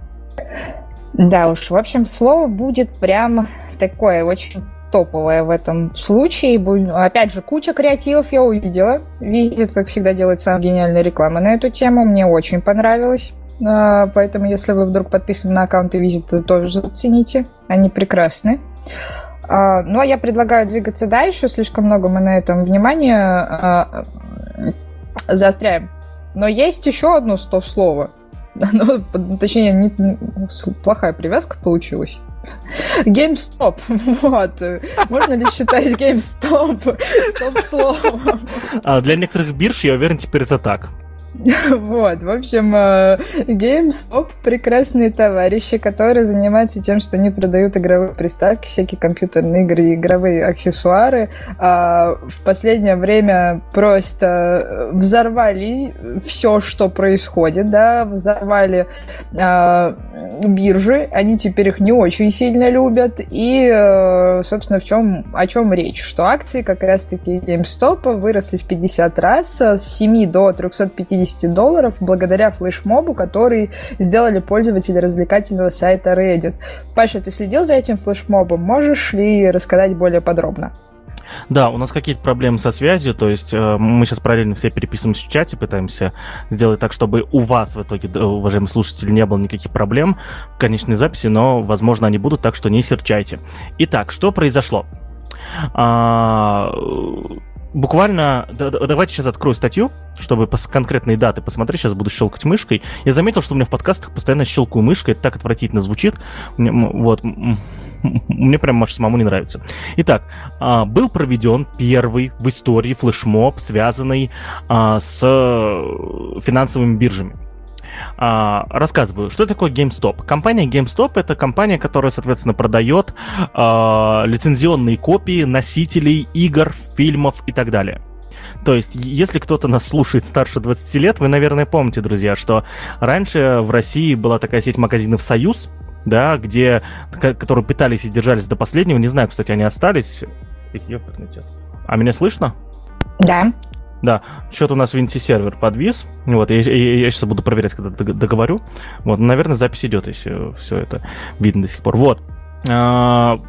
Да уж, в общем, слово будет прям такое очень топовая в этом случае. Опять же, куча креативов я увидела. Визит, как всегда, делает самая гениальная реклама на эту тему. Мне очень понравилось. А, поэтому, если вы вдруг подписаны на аккаунты Визита, тоже зацените. Они прекрасны. А, ну, а я предлагаю двигаться дальше. Слишком много мы на этом внимания а, заостряем. Но есть еще одно стоп-слово. Точнее, не, плохая привязка получилась. GameStop. Вот. Можно ли считать GameStop стоп-словом? А для некоторых бирж, я уверен, теперь это так. Вот, в общем, э, GameStop прекрасные товарищи, которые занимаются тем, что они продают игровые приставки, всякие компьютерные игры, игровые аксессуары. А в последнее время просто взорвали все, что происходит, да, взорвали а, биржи, они теперь их не очень сильно любят, и, э, собственно, в чем, о чем речь, что акции как раз-таки GameStop выросли в 50 раз, с 7 до 350 50 долларов благодаря флешмобу, который сделали пользователи развлекательного сайта Reddit. Паша, ты следил за этим флешмобом? Можешь ли рассказать более подробно? Да, у нас какие-то проблемы со связью, то есть э, мы сейчас параллельно все переписываемся в чате, пытаемся сделать так, чтобы у вас в итоге, уважаемые слушатели, не было никаких проблем в конечной записи, но, возможно, они будут, так что не серчайте. Итак, что произошло? А, буквально, давайте сейчас открою статью, чтобы по конкретной даты посмотреть, сейчас буду щелкать мышкой. Я заметил, что у меня в подкастах постоянно щелкаю мышкой, это так отвратительно звучит. Вот, мне прям аж самому не нравится. Итак, а, был проведен первый в истории флешмоб, связанный а, с финансовыми биржами. А, рассказываю, что такое GameStop. Компания GameStop это компания, которая, соответственно, продает а, лицензионные копии носителей игр, фильмов и так далее. То есть, если кто-то нас слушает старше 20 лет, вы, наверное, помните, друзья, что раньше в России была такая сеть магазинов «Союз», да, где, которые питались и держались до последнего. Не знаю, кстати, они остались. А меня слышно? Да. Да, счет у нас Винси сервер подвис. Вот, я, я, я сейчас буду проверять, когда договорю. Вот, наверное, запись идет, если все это видно до сих пор. Вот. А,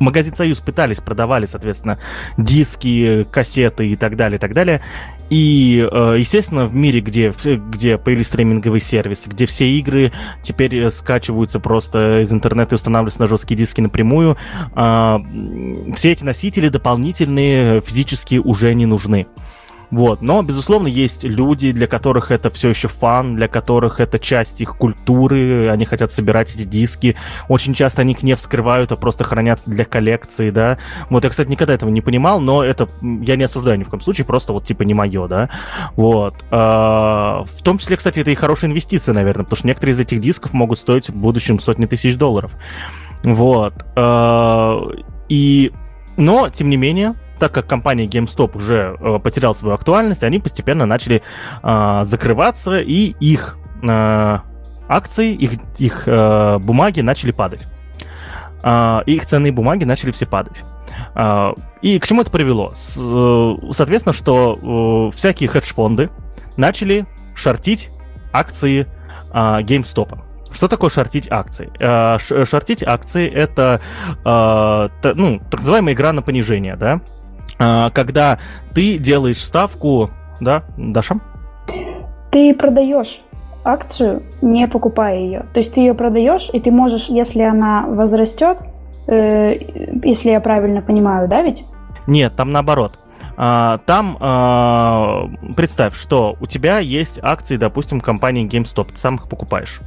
магазин Союз пытались, продавали, соответственно, диски, кассеты и так далее, и так далее. И, э, естественно, в мире, где, где появились стриминговые сервисы, где все игры теперь скачиваются просто из интернета и устанавливаются на жесткие диски напрямую, а, все эти носители дополнительные физически уже не нужны. Вот. Но, безусловно, есть люди, для которых это все еще фан, для которых это часть их культуры, они хотят собирать эти диски. Очень часто они их не вскрывают, а просто хранят для коллекции, да. Вот я, кстати, никогда этого не понимал, но это я не осуждаю ни в коем случае, просто вот типа не мое, да. Вот. А, в том числе, кстати, это и хорошая инвестиция, наверное, потому что некоторые из этих дисков могут стоить в будущем сотни тысяч долларов. Вот. А, и но, тем не менее, так как компания GameStop уже э, потеряла свою актуальность, они постепенно начали э, закрываться, и их э, акции, их, их э, бумаги начали падать. Э, их ценные бумаги начали все падать. Э, и к чему это привело? С, э, соответственно, что э, всякие хедж-фонды начали шортить акции э, GameStop. Что такое шортить акции? Э, шортить акции это э, ну, так называемая игра на понижение, да? Э, когда ты делаешь ставку, да, Даша? Ты продаешь акцию, не покупая ее. То есть ты ее продаешь, и ты можешь, если она возрастет, если я правильно понимаю, да, ведь? Нет, там наоборот. Там представь, что у тебя есть акции, допустим, компании GameStop, ты сам их покупаешь.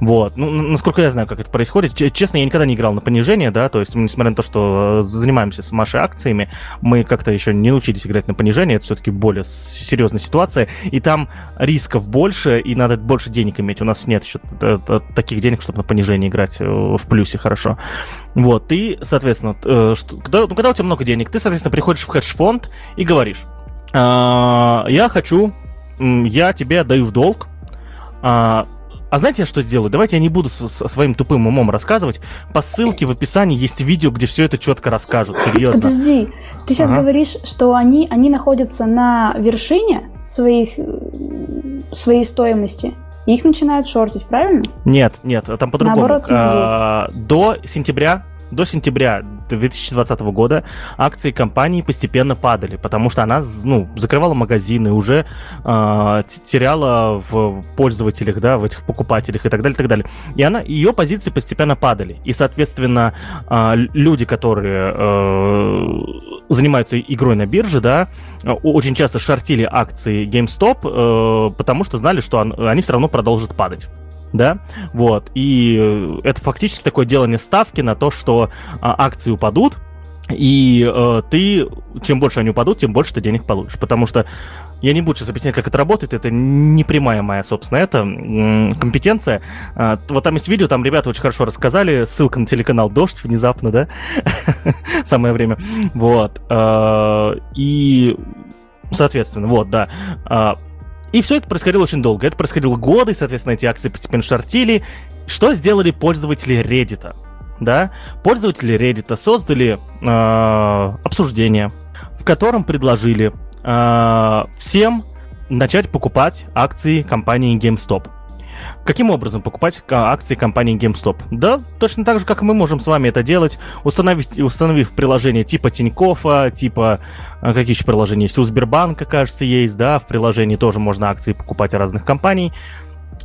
Вот. Ну, насколько я знаю, как это происходит. Честно, я никогда не играл на понижение, да, то есть, несмотря на то, что э, занимаемся с Машей акциями, мы как-то еще не научились играть на понижение, это все-таки более серьезная ситуация, и там рисков больше, и надо больше денег иметь. У нас нет еще э, э, таких денег, чтобы на понижение играть в плюсе хорошо. Вот, ты, соответственно, что, когда, ну, когда у тебя много денег, ты, соответственно, приходишь в хедж-фонд и говоришь, «А, я хочу, я тебе отдаю в долг, а, знаете, я что сделаю? Давайте я не буду со своим тупым умом рассказывать. По ссылке в описании есть видео, где все это четко расскажут. Серьезно. Подожди, ты сейчас ага. говоришь, что они, они находятся на вершине своих, своей стоимости. И их начинают шортить, правильно? Нет, нет, там по-другому. А, до сентября до сентября 2020 года акции компании постепенно падали, потому что она ну, закрывала магазины, уже э, теряла в пользователях, да, в этих покупателях и так далее, и так далее. И она, ее позиции постепенно падали. И, соответственно, э, люди, которые э, занимаются игрой на бирже, да, очень часто шортили акции GameStop, э, потому что знали, что он, они все равно продолжат падать да, вот, и э, это фактически такое делание ставки на то, что а, акции упадут, и э, ты, чем больше они упадут, тем больше ты денег получишь. Потому что я не буду сейчас объяснять, как это работает, это не прямая моя, собственно, это компетенция. Э, вот там есть видео, там ребята очень хорошо рассказали, ссылка на телеканал Дождь внезапно, да, самое время. Вот. Э, и, соответственно, вот, да. И все это происходило очень долго. Это происходило годы, соответственно, эти акции постепенно шортили. Что сделали пользователи Reddit? Да? Пользователи Reddit создали э, обсуждение, в котором предложили э, всем начать покупать акции компании GameStop. Каким образом покупать акции компании GameStop? Да, точно так же, как мы можем с вами это делать, установив, установив приложение типа Тинькоффа, типа, а, какие еще приложения есть? У Сбербанка, кажется, есть, да, в приложении тоже можно акции покупать разных компаний.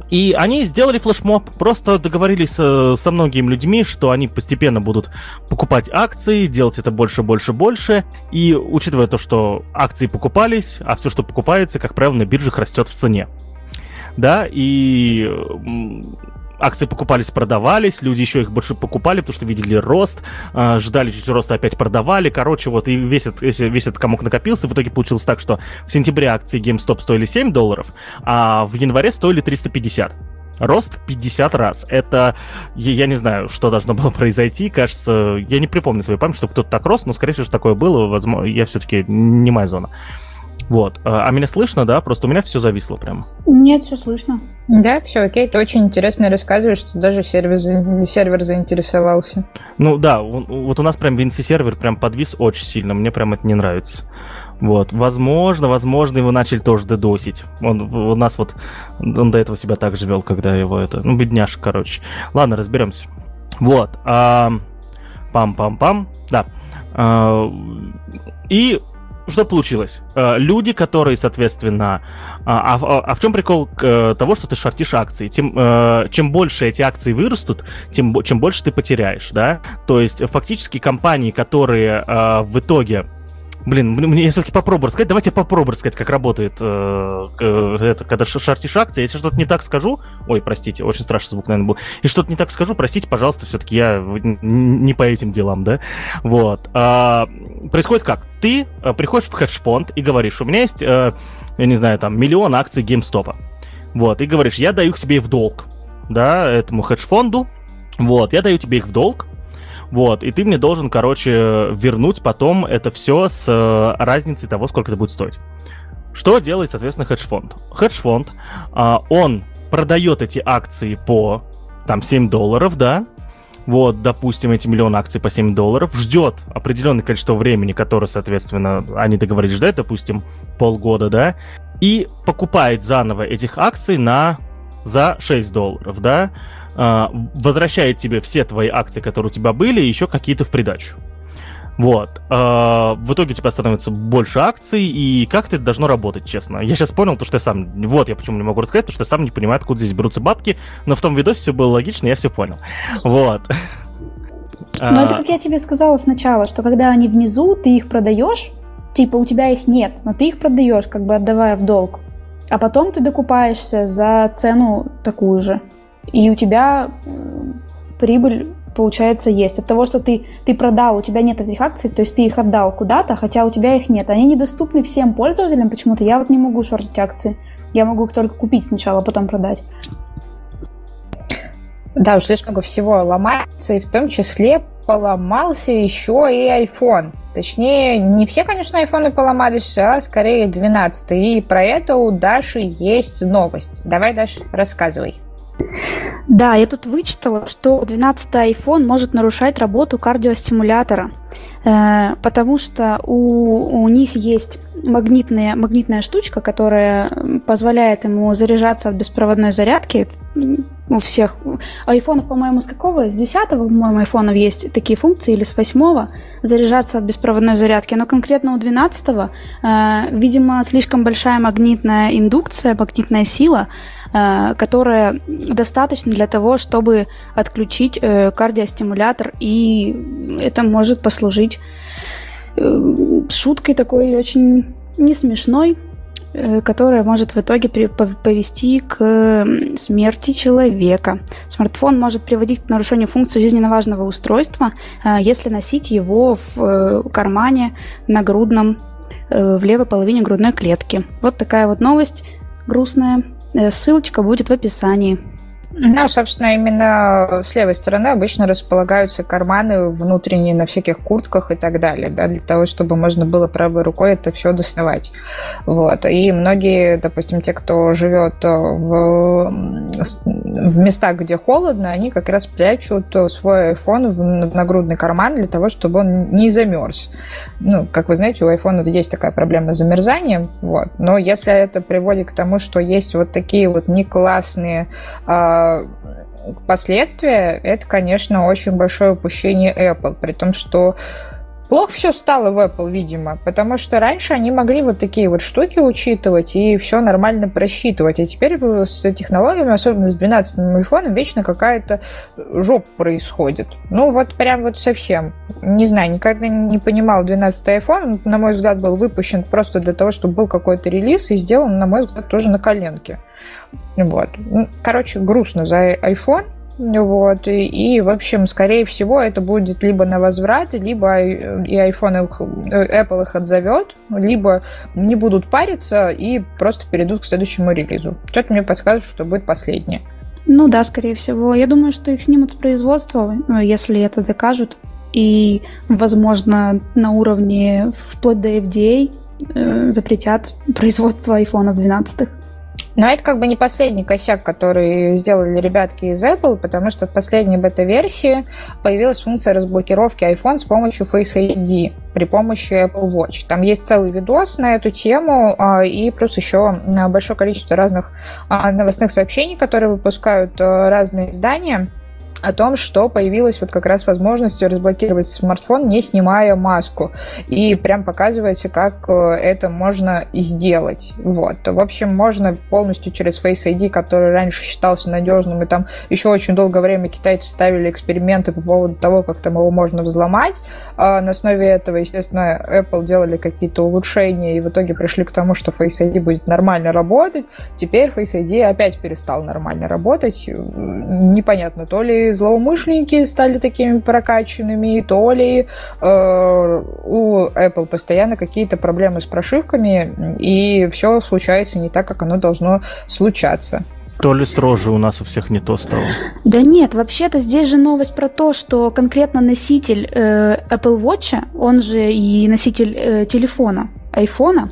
И они сделали флешмоб, просто договорились со, со многими людьми, что они постепенно будут покупать акции, делать это больше, больше, больше. И учитывая то, что акции покупались, а все, что покупается, как правило, на биржах растет в цене да, и акции покупались, продавались, люди еще их больше покупали, потому что видели рост, э, ждали чуть роста, опять продавали, короче, вот, и весь этот, весь этот комок накопился, в итоге получилось так, что в сентябре акции GameStop стоили 7 долларов, а в январе стоили 350. Рост в 50 раз. Это, я, я не знаю, что должно было произойти. Кажется, я не припомню свою память, чтобы кто-то так рос, но, скорее всего, что такое было. Возможно, я все-таки не моя зона. Вот. А, а меня слышно, да? Просто у меня все зависло прям. Нет, все слышно. Да, все окей. Ты очень интересно рассказываешь, что даже сервер, сервер заинтересовался. Ну да, вот у нас прям Винси сервер прям подвис очень сильно. Мне прям это не нравится. Вот, возможно, возможно, его начали тоже дедосить. Он у нас вот, он до этого себя так же вел, когда его это, ну, бедняжка, короче. Ладно, разберемся. Вот, а, пам-пам-пам, да. А, и что получилось? Э, люди, которые, соответственно... А, а, а в чем прикол э, того, что ты шортишь акции? Тем, э, чем больше эти акции вырастут, тем чем больше ты потеряешь, да? То есть фактически компании, которые в итоге Блин, мне я все-таки попробую рассказать. Давайте я попробую рассказать, как работает э, э, это, когда шартишь акции. Если что-то не так скажу, ой, простите, очень страшный звук, наверное, был. Если что-то не так скажу, простите, пожалуйста, все-таки я не по этим делам, да. Вот. А, происходит как? Ты а, приходишь в хедж-фонд и говоришь, у меня есть, а, я не знаю, там, миллион акций GameStop. Вот, и говоришь, я даю их себе в долг, да, этому хедж-фонду. Вот, я даю тебе их в долг, вот, и ты мне должен, короче, вернуть потом это все с э, разницей того, сколько это будет стоить. Что делает, соответственно, хедж-фонд? Хедж-фонд, э, он продает эти акции по там 7 долларов, да, вот, допустим, эти миллион акций по 7 долларов, ждет определенное количество времени, которое, соответственно, они договорились ждать, допустим, полгода, да, и покупает заново этих акций на за 6 долларов, да, а, возвращает тебе все твои акции, которые у тебя были, и еще какие-то в придачу. Вот. А, в итоге у тебя становится больше акций, и как это должно работать, честно? Я сейчас понял, то, что я сам... Вот я почему не могу рассказать, потому что я сам не понимаю, откуда здесь берутся бабки, но в том видосе все было логично, я все понял. Вот. Но это, а. как я тебе сказала сначала, что когда они внизу, ты их продаешь, типа у тебя их нет, но ты их продаешь, как бы отдавая в долг. А потом ты докупаешься за цену такую же и у тебя прибыль получается, есть. От того, что ты, ты продал, у тебя нет этих акций, то есть ты их отдал куда-то, хотя у тебя их нет. Они недоступны всем пользователям почему-то. Я вот не могу шортить акции. Я могу их только купить сначала, а потом продать. Да, уж слишком много всего ломается, и в том числе поломался еще и iPhone. Точнее, не все, конечно, айфоны поломались, а скорее 12. И про это у Даши есть новость. Давай, Даша, рассказывай. Да, я тут вычитала, что 12 iPhone может нарушать работу кардиостимулятора, э, потому что у, у них есть магнитная, магнитная штучка, которая позволяет ему заряжаться от беспроводной зарядки. У всех айфонов, по-моему, с какого? С 10 по-моему, айфонов есть такие функции, или с 8 заряжаться от беспроводной зарядки. Но конкретно у 12 э, видимо, слишком большая магнитная индукция, магнитная сила, Э, которая достаточно для того, чтобы отключить э, кардиостимулятор, и это может послужить шуткой такой очень не смешной, которая может в итоге повести к смерти человека. Смартфон может приводить к нарушению функции жизненно важного устройства, если носить его в кармане на грудном, в левой половине грудной клетки. Вот такая вот новость грустная. Э, ссылочка будет в описании. Ну, собственно, именно с левой стороны обычно располагаются карманы внутренние на всяких куртках и так далее, да, для того, чтобы можно было правой рукой это все доставать. Вот. И многие, допустим, те, кто живет в, в местах, где холодно, они как раз прячут свой iPhone в нагрудный карман для того, чтобы он не замерз. Ну, как вы знаете, у iPhone есть такая проблема с замерзанием, вот. Но если это приводит к тому, что есть вот такие вот не классные а, последствия, это, конечно, очень большое упущение Apple, при том, что Плохо все стало в Apple, видимо, потому что раньше они могли вот такие вот штуки учитывать и все нормально просчитывать. А теперь с технологиями, особенно с 12 айфоном, вечно какая-то жопа происходит. Ну, вот прям вот совсем. Не знаю, никогда не понимал 12 iPhone. На мой взгляд, был выпущен просто для того, чтобы был какой-то релиз и сделан, на мой взгляд, тоже на коленке. Вот. Короче, грустно за iPhone. Вот, и, и, в общем, скорее всего, это будет либо на возврат, либо и iPhone, э, Apple их отзовет, либо не будут париться и просто перейдут к следующему релизу. Что-то мне подсказывает, что будет последнее. Ну да, скорее всего. Я думаю, что их снимут с производства, э, если это докажут. И, возможно, на уровне вплоть до FDA э, запретят производство айфонов 12. Но это как бы не последний косяк, который сделали ребятки из Apple, потому что в последней бета-версии появилась функция разблокировки iPhone с помощью Face ID при помощи Apple Watch. Там есть целый видос на эту тему, а, и плюс еще большое количество разных а, новостных сообщений, которые выпускают а, разные издания о том, что появилась вот как раз возможность разблокировать смартфон, не снимая маску. И прям показывается, как э, это можно сделать. Вот. В общем, можно полностью через Face ID, который раньше считался надежным, и там еще очень долгое время китайцы ставили эксперименты по поводу того, как там его можно взломать. А на основе этого, естественно, Apple делали какие-то улучшения, и в итоге пришли к тому, что Face ID будет нормально работать. Теперь Face ID опять перестал нормально работать. Непонятно, то ли злоумышленники стали такими прокачанными, то ли э, у Apple постоянно какие-то проблемы с прошивками, и все случается не так, как оно должно случаться. То ли с рожей у нас у всех не то стало. Да нет, вообще-то здесь же новость про то, что конкретно носитель э, Apple Watch, он же и носитель э, телефона, айфона,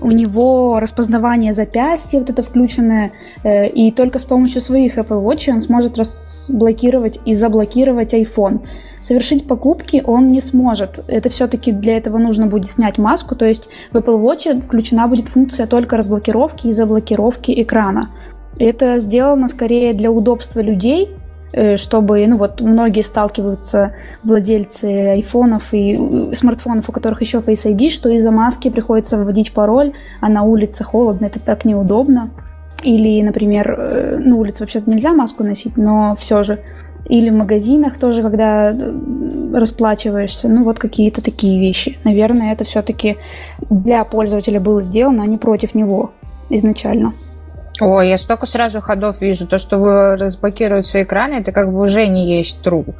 у него распознавание запястья, вот это включенное, э, и только с помощью своих Apple Watch он сможет разблокировать и заблокировать iPhone. Совершить покупки он не сможет. Это все-таки для этого нужно будет снять маску, то есть в Apple Watch включена будет функция только разблокировки и заблокировки экрана. Это сделано скорее для удобства людей, чтобы, ну вот, многие сталкиваются, владельцы айфонов и э, смартфонов, у которых еще Face ID, что из-за маски приходится вводить пароль, а на улице холодно, это так неудобно. Или, например, э, на улице вообще-то нельзя маску носить, но все же. Или в магазинах тоже, когда расплачиваешься. Ну, вот какие-то такие вещи. Наверное, это все-таки для пользователя было сделано, а не против него изначально. Ой, я столько сразу ходов вижу. То, что разблокируются экраны, это как бы уже не есть true.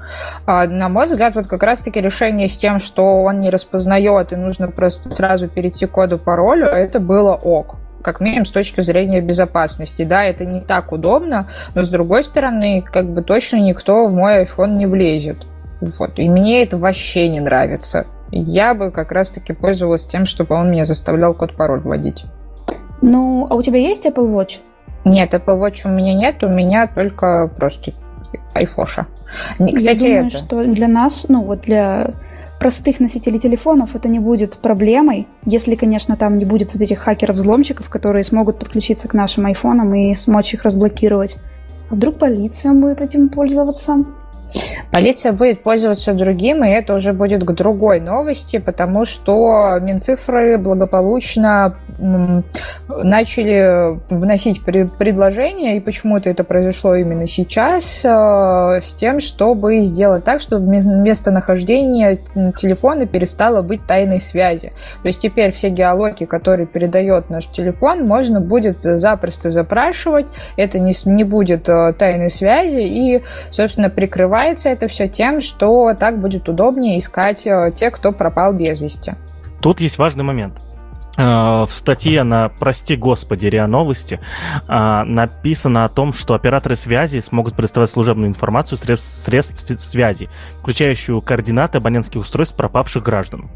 А, на мой взгляд, вот как раз-таки решение с тем, что он не распознает, и нужно просто сразу перейти к коду паролю, это было ок как минимум с точки зрения безопасности. Да, это не так удобно, но с другой стороны, как бы точно никто в мой iPhone не влезет. Вот. И мне это вообще не нравится. Я бы как раз-таки пользовалась тем, чтобы он меня заставлял код-пароль вводить. Ну, а у тебя есть Apple Watch? Нет, Apple Watch у меня нет, у меня только просто iPhone. Кстати, Я думаю, это... что для нас, ну вот для простых носителей телефонов это не будет проблемой, если, конечно, там не будет вот этих хакеров-взломщиков, которые смогут подключиться к нашим айфонам и смочь их разблокировать. А вдруг полиция будет этим пользоваться? Полиция будет пользоваться другим, и это уже будет к другой новости, потому что Минцифры благополучно начали вносить предложения, и почему-то это произошло именно сейчас, э, с тем, чтобы сделать так, чтобы местонахождение телефона перестало быть тайной связи. То есть теперь все геологи, которые передает наш телефон, можно будет запросто запрашивать, это не, не будет э, тайной связи, и, собственно, прикрывать Скрывается это все тем, что так будет удобнее искать э, тех, кто пропал без вести. Тут есть важный момент. Э, в статье на «Прости Господи, РИА Новости» э, написано о том, что операторы связи смогут предоставлять служебную информацию средств, средств связи, включающую координаты абонентских устройств пропавших граждан.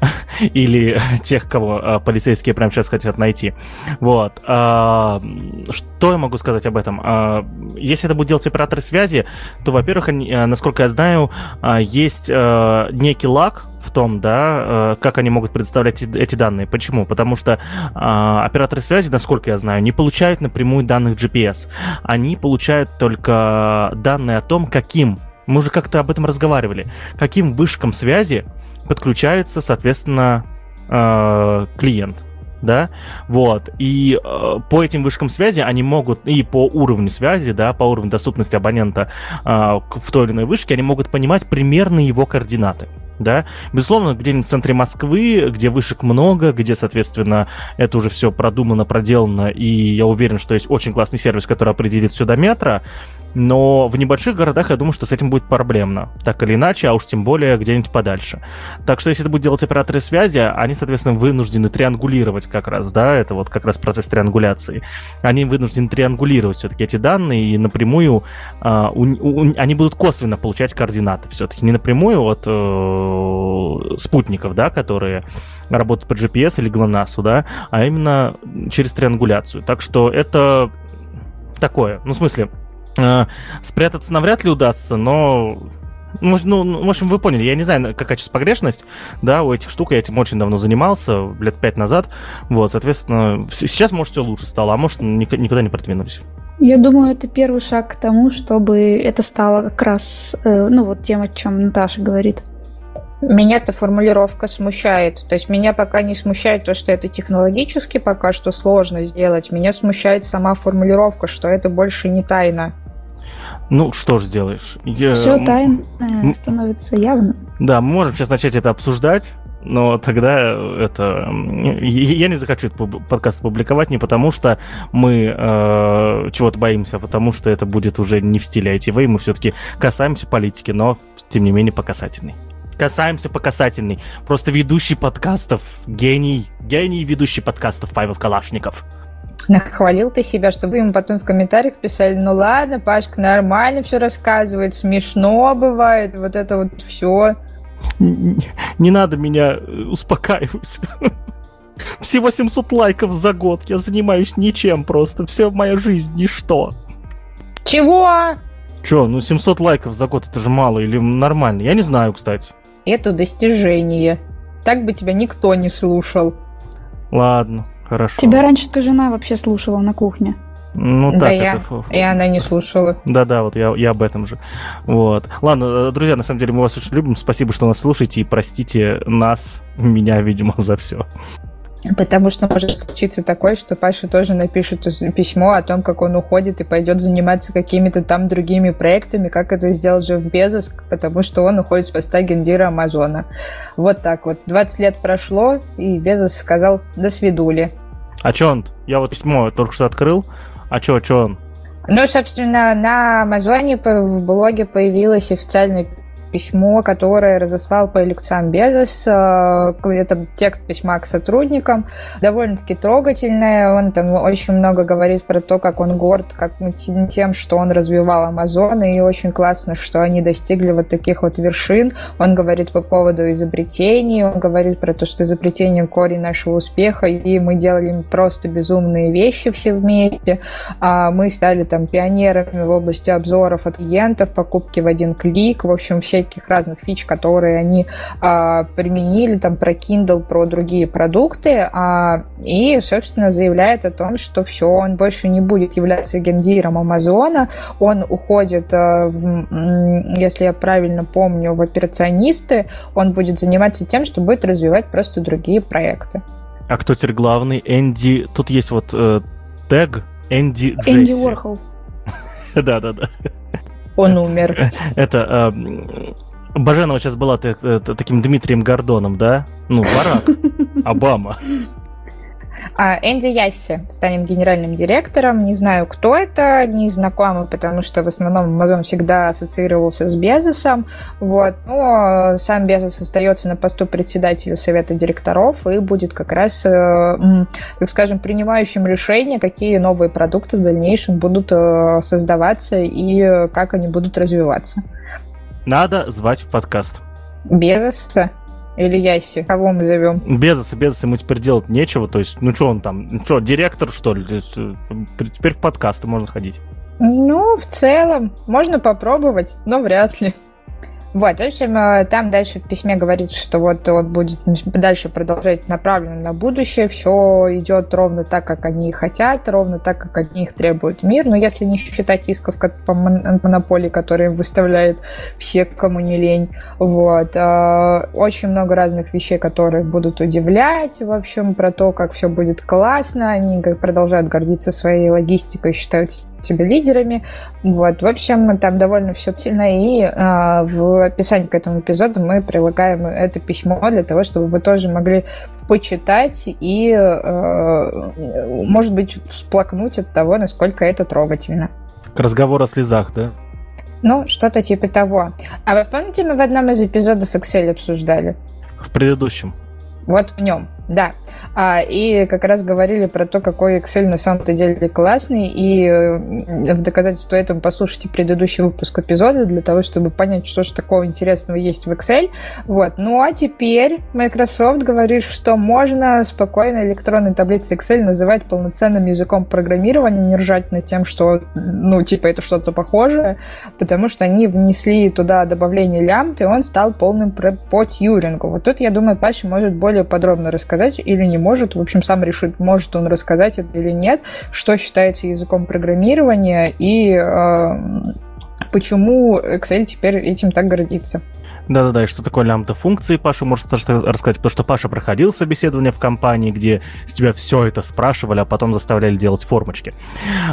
Или тех, кого э, полицейские прямо сейчас хотят найти. Вот. Что я могу сказать об этом? Если это будут делать операторы связи, то, во-первых, насколько я знаю, есть некий лаг, в том, да, э, как они могут предоставлять эти данные. Почему? Потому что а, операторы связи, насколько я знаю, не получают напрямую данных GPS. Они получают только данные о том, каким, мы уже как-то об этом разговаривали, каким вышкам связи подключается, соответственно, э, клиент да, вот, и э, по этим вышкам связи они могут, и по уровню связи, да, по уровню доступности абонента э, в той или иной вышке, они могут понимать примерно его координаты да. Безусловно, где-нибудь в центре Москвы, где вышек много, где, соответственно, это уже все продумано, проделано, и я уверен, что есть очень классный сервис, который определит все до метра, но в небольших городах я думаю, что с этим будет проблемно, так или иначе, а уж тем более где-нибудь подальше. Так что если это будут делать операторы связи, они, соответственно, вынуждены триангулировать как раз, да, это вот как раз процесс триангуляции. Они вынуждены триангулировать все-таки эти данные и напрямую а, у, у, они будут косвенно получать координаты все-таки, не напрямую от э, спутников, да, которые работают по GPS или GLONASS, да, а именно через триангуляцию. Так что это такое, ну, в смысле, э, спрятаться навряд ли удастся, но ну, ну, в общем, вы поняли, я не знаю, какая сейчас погрешность, да, у этих штук, я этим очень давно занимался, лет пять назад, вот, соответственно, сейчас, может, все лучше стало, а может, никуда не продвинулись. Я думаю, это первый шаг к тому, чтобы это стало как раз, э, ну, вот тем, о чем Наташа говорит. Меня эта формулировка смущает. То есть меня пока не смущает то, что это технологически пока что сложно сделать. Меня смущает сама формулировка, что это больше не тайна. Ну, что ж сделаешь? Я... Все тайное становится явным. Да, мы можем сейчас начать это обсуждать, но тогда это... Я не захочу этот подкаст публиковать не потому, что мы э, чего-то боимся, а потому что это будет уже не в стиле ITV, мы все-таки касаемся политики, но, тем не менее, по касательной. Касаемся по касательной. Просто ведущий подкастов, гений, гений ведущий подкастов Павел Калашников. Нахвалил ты себя, чтобы им потом в комментариях писали, ну ладно, Пашка нормально все рассказывает, смешно бывает, вот это вот все. Не, не надо меня э, успокаивать. Всего 700 лайков за год, я занимаюсь ничем просто, все моя жизнь ничто. Чего? Че, ну 700 лайков за год это же мало или нормально? Я не знаю, кстати. Это достижение. Так бы тебя никто не слушал. Ладно, Хорошо. Тебя раньше только жена вообще слушала на кухне. Ну да, так, я, это... и она не слушала. Да-да, вот я, я об этом же. Вот. Ладно, э, друзья, на самом деле мы вас очень любим. Спасибо, что нас слушаете, и простите нас, меня, видимо, за все. Потому что может случиться такое, что Паша тоже напишет письмо о том, как он уходит и пойдет заниматься какими-то там другими проектами, как это сделал Джефф Безос, потому что он уходит с поста гендира Амазона. Вот так вот. 20 лет прошло, и Безос сказал «до свидули». А чё он? Я вот письмо только что открыл. А чё, чё он? Ну, собственно, на Амазоне в блоге появилась официальная письмо, которое разослал по электронам Безос. Э, это текст письма к сотрудникам. Довольно-таки трогательное. Он там очень много говорит про то, как он горд как тем, что он развивал Амазон, и очень классно, что они достигли вот таких вот вершин. Он говорит по поводу изобретений, он говорит про то, что изобретение корень нашего успеха, и мы делали просто безумные вещи все вместе. А мы стали там пионерами в области обзоров от клиентов, покупки в один клик. В общем, все всяких разных фич, которые они а, применили там про Kindle, про другие продукты, а, и, собственно, заявляет о том, что все, он больше не будет являться гендиром Амазона, он уходит, а, в, если я правильно помню, в операционисты, он будет заниматься тем, что будет развивать просто другие проекты. А кто теперь главный? Энди... Тут есть вот э, тег Энди Джесси. Энди Уорхол. Да-да-да. Он умер. Это... Э, Баженова сейчас была таким Дмитрием Гордоном, да? Ну, Барак. Обама. А Энди Ясси станем генеральным директором. Не знаю, кто это, не знакомый, потому что в основном Amazon всегда ассоциировался с Безосом. Вот. Но сам Безос остается на посту председателя совета директоров и будет как раз, э, так скажем, принимающим решение, какие новые продукты в дальнейшем будут э, создаваться и как они будут развиваться. Надо звать в подкаст. Безоса? Или Яси? Кого мы зовем? Безоса, Безоса ему теперь делать нечего. То есть, ну что он там? Ну что, директор, что ли? Есть, э, теперь в подкасты можно ходить. Ну, в целом, можно попробовать, но вряд ли. Вот, в общем, э, там дальше в письме говорится, что вот он будет дальше продолжать направленно на будущее, все идет ровно так, как они хотят, ровно так, как от них требует мир, но если не считать исков по монополии, которые выставляет все, кому не лень, вот, э, очень много разных вещей, которые будут удивлять, в общем, про то, как все будет классно, они продолжают гордиться своей логистикой, считают себя лидерами. Вот. В общем, там довольно все сильно. И э, в описании к этому эпизоду мы прилагаем это письмо для того, чтобы вы тоже могли почитать и, э, может быть, всплакнуть от того, насколько это трогательно. К разговору о слезах, да? Ну, что-то типа того. А вы помните, мы в одном из эпизодов Excel обсуждали? В предыдущем. Вот в нем. Да. А, и как раз говорили про то, какой Excel на самом-то деле классный. И э, в доказательство этому послушайте предыдущий выпуск эпизода для того, чтобы понять, что же такого интересного есть в Excel. Вот. Ну а теперь Microsoft говорит, что можно спокойно электронные таблицы Excel называть полноценным языком программирования, не ржать над тем, что, ну, типа, это что-то похожее, потому что они внесли туда добавление лямбд, и он стал полным по Тьюрингу. Вот тут, я думаю, Паша может более подробно рассказать или не. В общем, сам решит, может он рассказать это или нет, что считается языком программирования и э, почему Excel теперь этим так гордится. Да-да-да, и что такое лямбда функции, Паша может рассказать, потому что Паша проходил собеседование в компании, где с тебя все это спрашивали, а потом заставляли делать формочки.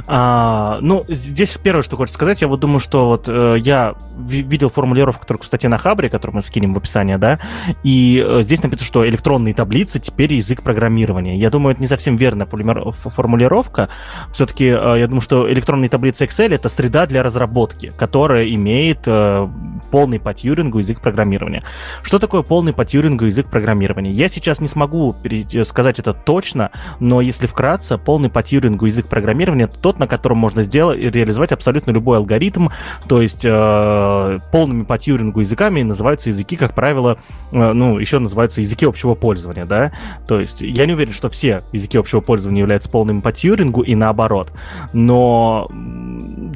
А, ну, здесь первое, что хочется сказать, я вот думаю, что вот э, я видел формулировку, которую, кстати, на Хабре, которую мы скинем в описание, да, и э, здесь написано, что электронные таблицы теперь язык программирования. Я думаю, это не совсем верная формулировка. Все-таки э, я думаю, что электронные таблицы Excel это среда для разработки, которая имеет э, полный по Тьюрингу язык программирования. Что такое полный по Тьюрингу язык программирования? Я сейчас не смогу сказать это точно, но если вкратце, полный по Тьюрингу язык программирования это тот, на котором можно сделать реализовать абсолютно любой алгоритм, то есть э, полными по Тьюрингу языками называются языки, как правило, э, ну, еще называются языки общего пользования, да, то есть я не уверен, что все языки общего пользования являются полными по Тьюрингу и наоборот, но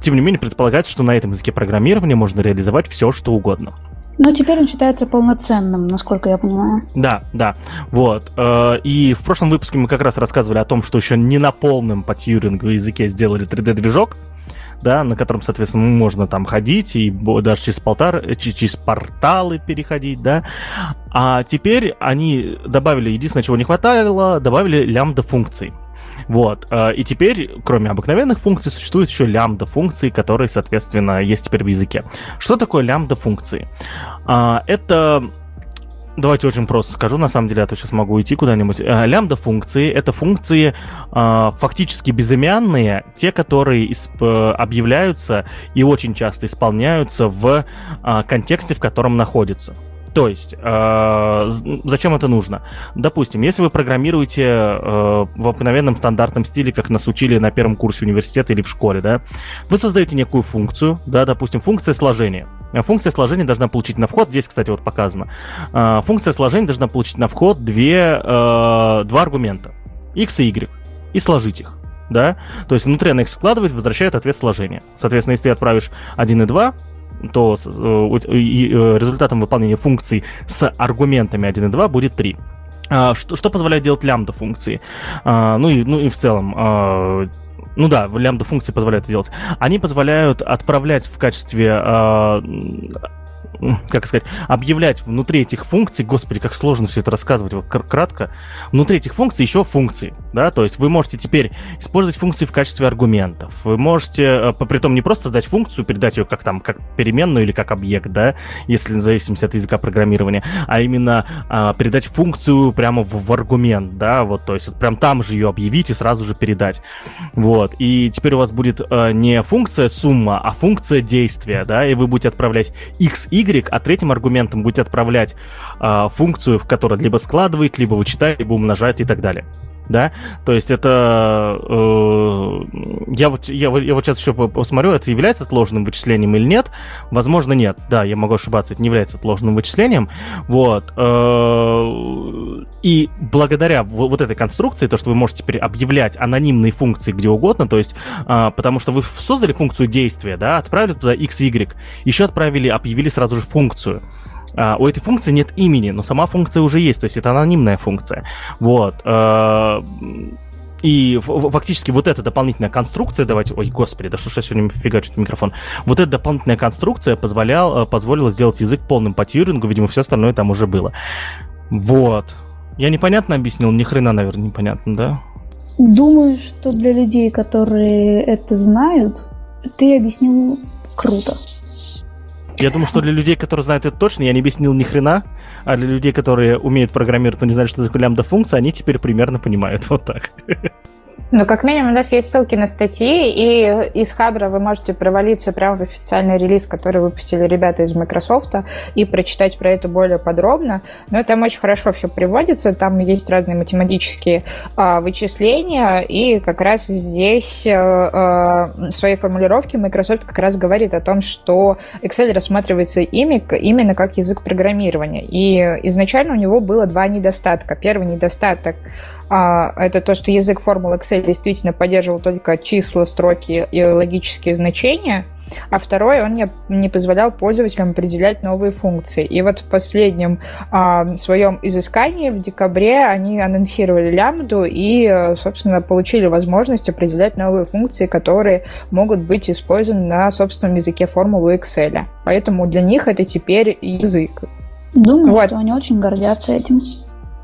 тем не менее предполагается, что на этом языке программирования можно реализовать все, что угодно. Но теперь он считается полноценным, насколько я понимаю. Да, да. Вот. Э, и в прошлом выпуске мы как раз рассказывали о том, что еще не на полном по Тьюрингу языке сделали 3D-движок, да, на котором, соответственно, можно там ходить и даже через, полтар, через порталы переходить, да. А теперь они добавили, единственное, чего не хватало, добавили лямбда-функции. Вот. Э, и теперь, кроме обыкновенных функций, существуют еще лямбда-функции, которые, соответственно, есть теперь в языке. Что такое лямбда-функции? А, это Давайте очень просто скажу, на самом деле, а то сейчас могу идти куда-нибудь. Э, лямбда-функции — это функции э, фактически безымянные, те, которые объявляются и очень часто исполняются в контексте, в котором находятся. То есть, э, зачем это нужно? Допустим, если вы программируете э, в обыкновенном стандартном стиле, как нас учили на первом курсе университета или в школе, да, вы создаете некую функцию, да, допустим, функция сложения. Функция сложения должна получить на вход, здесь, кстати, вот показано, э, функция сложения должна получить на вход две, э, два аргумента, x и y, и сложить их да, то есть внутри она их складывает, возвращает ответ сложения. Соответственно, если ты отправишь 1 и 2, то э, э, результатом выполнения функций с аргументами 1 и 2 будет 3. А, что, что позволяет делать лямбда функции? А, ну, и, ну и в целом, а, ну да, лямбда функции позволяют это делать. Они позволяют отправлять в качестве как сказать, объявлять внутри этих функций, господи, как сложно все это рассказывать вот кратко, внутри этих функций еще функции, да, то есть вы можете теперь использовать функции в качестве аргументов, вы можете, э, при том не просто создать функцию, передать ее как там, как переменную или как объект, да, если в зависимости от языка программирования, а именно а, передать функцию прямо в, в аргумент, да, вот, то есть вот прям там же ее объявить и сразу же передать, вот, и теперь у вас будет а, не функция сумма, а функция действия, да, и вы будете отправлять x, y Y, а третьим аргументом будете отправлять э, функцию, в которой либо складывает, либо вычитает, либо умножает и так далее. Да, то есть это э, я вот я, я вот сейчас еще посмотрю, это является отложенным вычислением или нет. Возможно, нет. Да, я могу ошибаться, это не является отложенным вычислением. Вот. Э, и благодаря вот этой конструкции, то, что вы можете теперь объявлять анонимные функции где угодно, то есть, э, потому что вы создали функцию действия, да, отправили туда x, y, еще отправили, объявили сразу же функцию. Uh, у этой функции нет имени, но сама функция уже есть, то есть это анонимная функция. Вот. Uh, и фактически вот эта дополнительная конструкция, давайте, ой, господи, да что ж я сегодня фигачу микрофон. Вот эта дополнительная конструкция позволял, позволила сделать язык полным по Тьюрингу, видимо, все остальное там уже было. Вот. Я непонятно объяснил, ни хрена, наверное, непонятно, да? Думаю, что для людей, которые это знают, ты объяснил круто. Я думаю, что для людей, которые знают это точно, я не объяснил ни хрена, а для людей, которые умеют программировать, но не знают, что такое лямбда функция, они теперь примерно понимают. Вот так. Ну, как минимум, у нас есть ссылки на статьи, и из Хабра вы можете провалиться прямо в официальный релиз, который выпустили ребята из Microsoft, и прочитать про это более подробно. Но там очень хорошо все приводится, там есть разные математические а, вычисления, и как раз здесь а, в своей формулировке Microsoft как раз говорит о том, что Excel рассматривается ими именно как язык программирования. И изначально у него было два недостатка. Первый недостаток а, это то, что язык формул Excel действительно поддерживал только числа, строки и логические значения, а второй, он не, не позволял пользователям определять новые функции. И вот в последнем а, своем изыскании в декабре они анонсировали лямбду и, собственно, получили возможность определять новые функции, которые могут быть использованы на собственном языке формулы Excel. Поэтому для них это теперь язык. Думаю, вот. что они очень гордятся этим.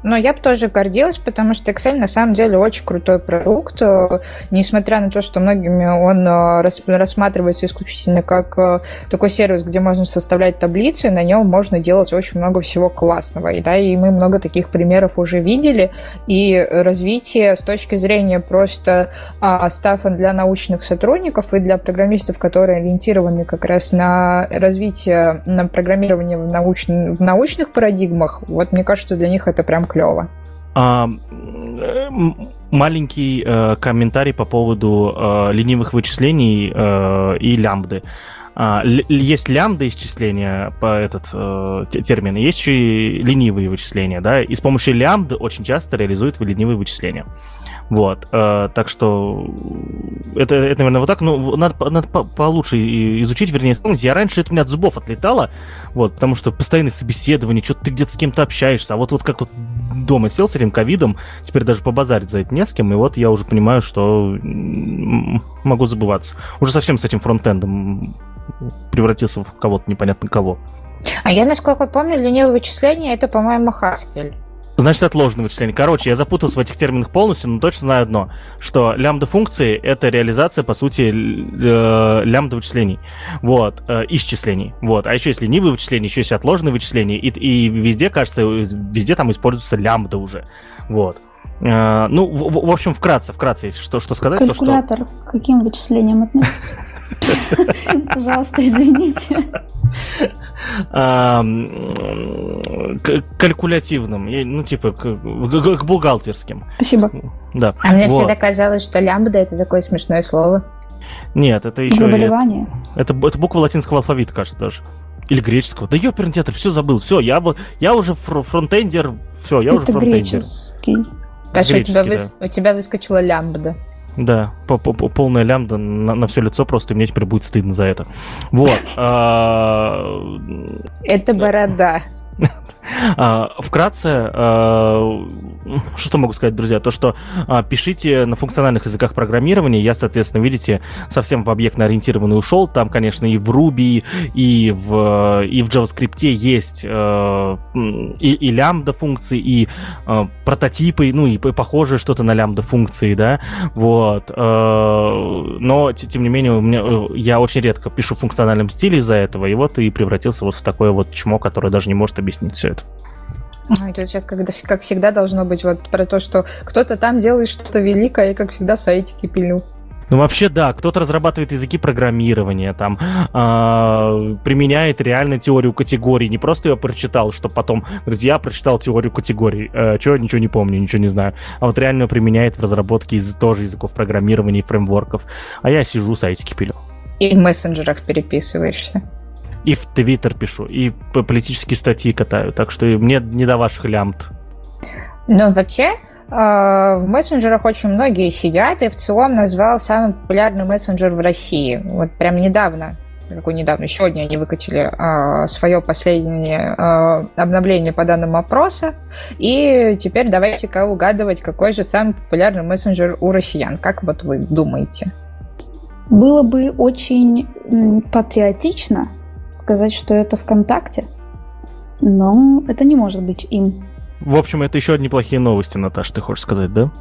Но я бы тоже гордилась, потому что Excel на самом деле очень крутой продукт, э, несмотря на то, что многими он э, рассматривается исключительно как э, такой сервис, где можно составлять таблицы, на нем можно делать очень много всего классного. И, да, и мы много таких примеров уже видели, и развитие с точки зрения просто а, стафа для научных сотрудников и для программистов, которые ориентированы как раз на развитие на программирование в, науч... в научных парадигмах, вот мне кажется, для них это прям клево. А, маленький э, комментарий по поводу э, ленивых вычислений э, и лямбды. А, есть лямбда исчисления по этот э, термин, есть еще и ленивые вычисления, да, и с помощью лямбды очень часто реализуют ленивые вычисления. Вот, э, так что это, это, наверное, вот так. Ну, надо, надо получше изучить, вернее, вспомнить. Я раньше это у меня от зубов отлетало, вот, потому что постоянное собеседование, что-то ты где-то с кем-то общаешься, а вот, вот как вот дома сел с этим ковидом, теперь даже побазарить за это не с кем, и вот я уже понимаю, что могу забываться. Уже совсем с этим фронтендом превратился в кого-то непонятно кого. А я, насколько помню, ленивое вычисление это, по-моему, Haskell. Значит, отложенное вычисление. Короче, я запутался в этих терминах полностью, но точно знаю одно, что лямбда функции — это реализация, по сути, э, лямбда вычислений. Вот, э, исчислений. Вот. А еще есть ленивые вычисления, еще есть отложенные вычисления, и, и везде, кажется, везде там используется лямбда уже. Вот. Э, ну, в, в общем, вкратце, вкратце, если что, что сказать, Калькулятор то что... к каким вычислениям относится? Пожалуйста, извините. К калькулятивным, ну, типа, к бухгалтерским. Спасибо. Да. А мне всегда казалось, что лямбда это такое смешное слово. Нет, это еще... Заболевание? Это, это буква латинского алфавита, кажется, даже. Или греческого. Да ёперный театр, все забыл. Все, я, я уже фронтендер. Все, я это уже фронтендер. греческий. Паша, у тебя, да. у тебя выскочила лямбда. Да, полная лямбда на, на все лицо просто, и мне теперь будет стыдно за это. Вот. А, это борода. А, вкратце, а, что могу сказать, друзья, то, что а, пишите на функциональных языках программирования, я, соответственно, видите, совсем в объектно-ориентированный ушел, там, конечно, и в Ruby, и в, и в JavaScript есть и, и лямбда функции, и прототипы, ну, и похожее что-то на лямбда функции, да, вот, но, тем не менее, у меня, э, я очень редко пишу в функциональном стиле из-за этого, и вот и превратился вот в такое вот чмо, которое даже не может объяснить все это. Ну, это сейчас, когда, как всегда, должно быть вот про то, что кто-то там делает что-то великое, и, как всегда, сайтики пилю. Ну, вообще, да, кто-то разрабатывает языки программирования, там, э, применяет реально теорию категорий, не просто ее прочитал, что потом, говорит, я прочитал теорию категорий, э, что, ничего не помню, ничего не знаю, а вот реально применяет в разработке из тоже языков программирования и фреймворков, а я сижу, сайтики пилю. И в мессенджерах переписываешься и в Твиттер пишу, и по политические статьи катаю, так что мне не до ваших лямбд. Ну, вообще, а, в мессенджерах очень многие сидят, и в целом назвал самый популярный мессенджер в России. Вот прям недавно, какой недавно, сегодня они выкатили а, свое последнее а, обновление по данным опроса. И теперь давайте-ка угадывать, какой же самый популярный мессенджер у россиян. Как вот вы думаете? Было бы очень патриотично сказать, что это ВКонтакте, но это не может быть им. В общем, это еще неплохие новости, Наташа, ты хочешь сказать, да?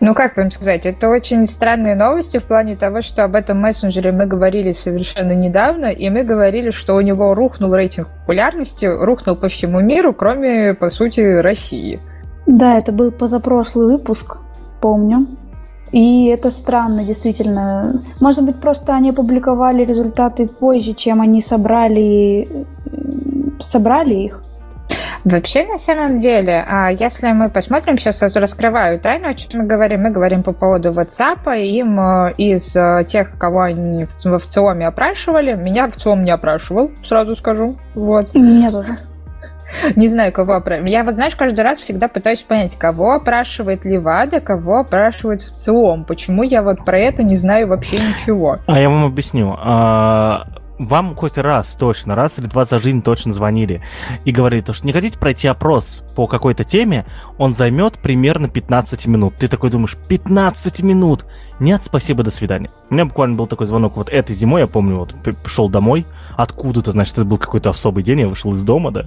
Ну, как вам сказать, это очень странные новости в плане того, что об этом мессенджере мы говорили совершенно недавно, и мы говорили, что у него рухнул рейтинг популярности, рухнул по всему миру, кроме, по сути, России. Да, это был позапрошлый выпуск, помню. И это странно, действительно. Может быть, просто они опубликовали результаты позже, чем они собрали, собрали их? Вообще, на самом деле, а если мы посмотрим, сейчас раскрываю тайну, о чем мы говорим. Мы говорим по поводу WhatsApp. Им э, из э, тех, кого они в, в ЦИОМе опрашивали, меня в ЦИОМ не опрашивал, сразу скажу. Вот. Меня тоже. Не знаю, кого опрашивать. Я вот, знаешь, каждый раз всегда пытаюсь понять, кого опрашивает Левада, кого опрашивает в ЦИОМ. Почему я вот про это не знаю вообще ничего. А я вам объясню. А, вам хоть раз точно, раз или два за жизнь точно звонили и говорили, что не хотите пройти опрос по какой-то теме, он займет примерно 15 минут. Ты такой думаешь, 15 минут? Нет, спасибо, до свидания. У меня буквально был такой звонок вот этой зимой, я помню, вот пришел домой, откуда-то, значит, это был какой-то особый день, я вышел из дома, да,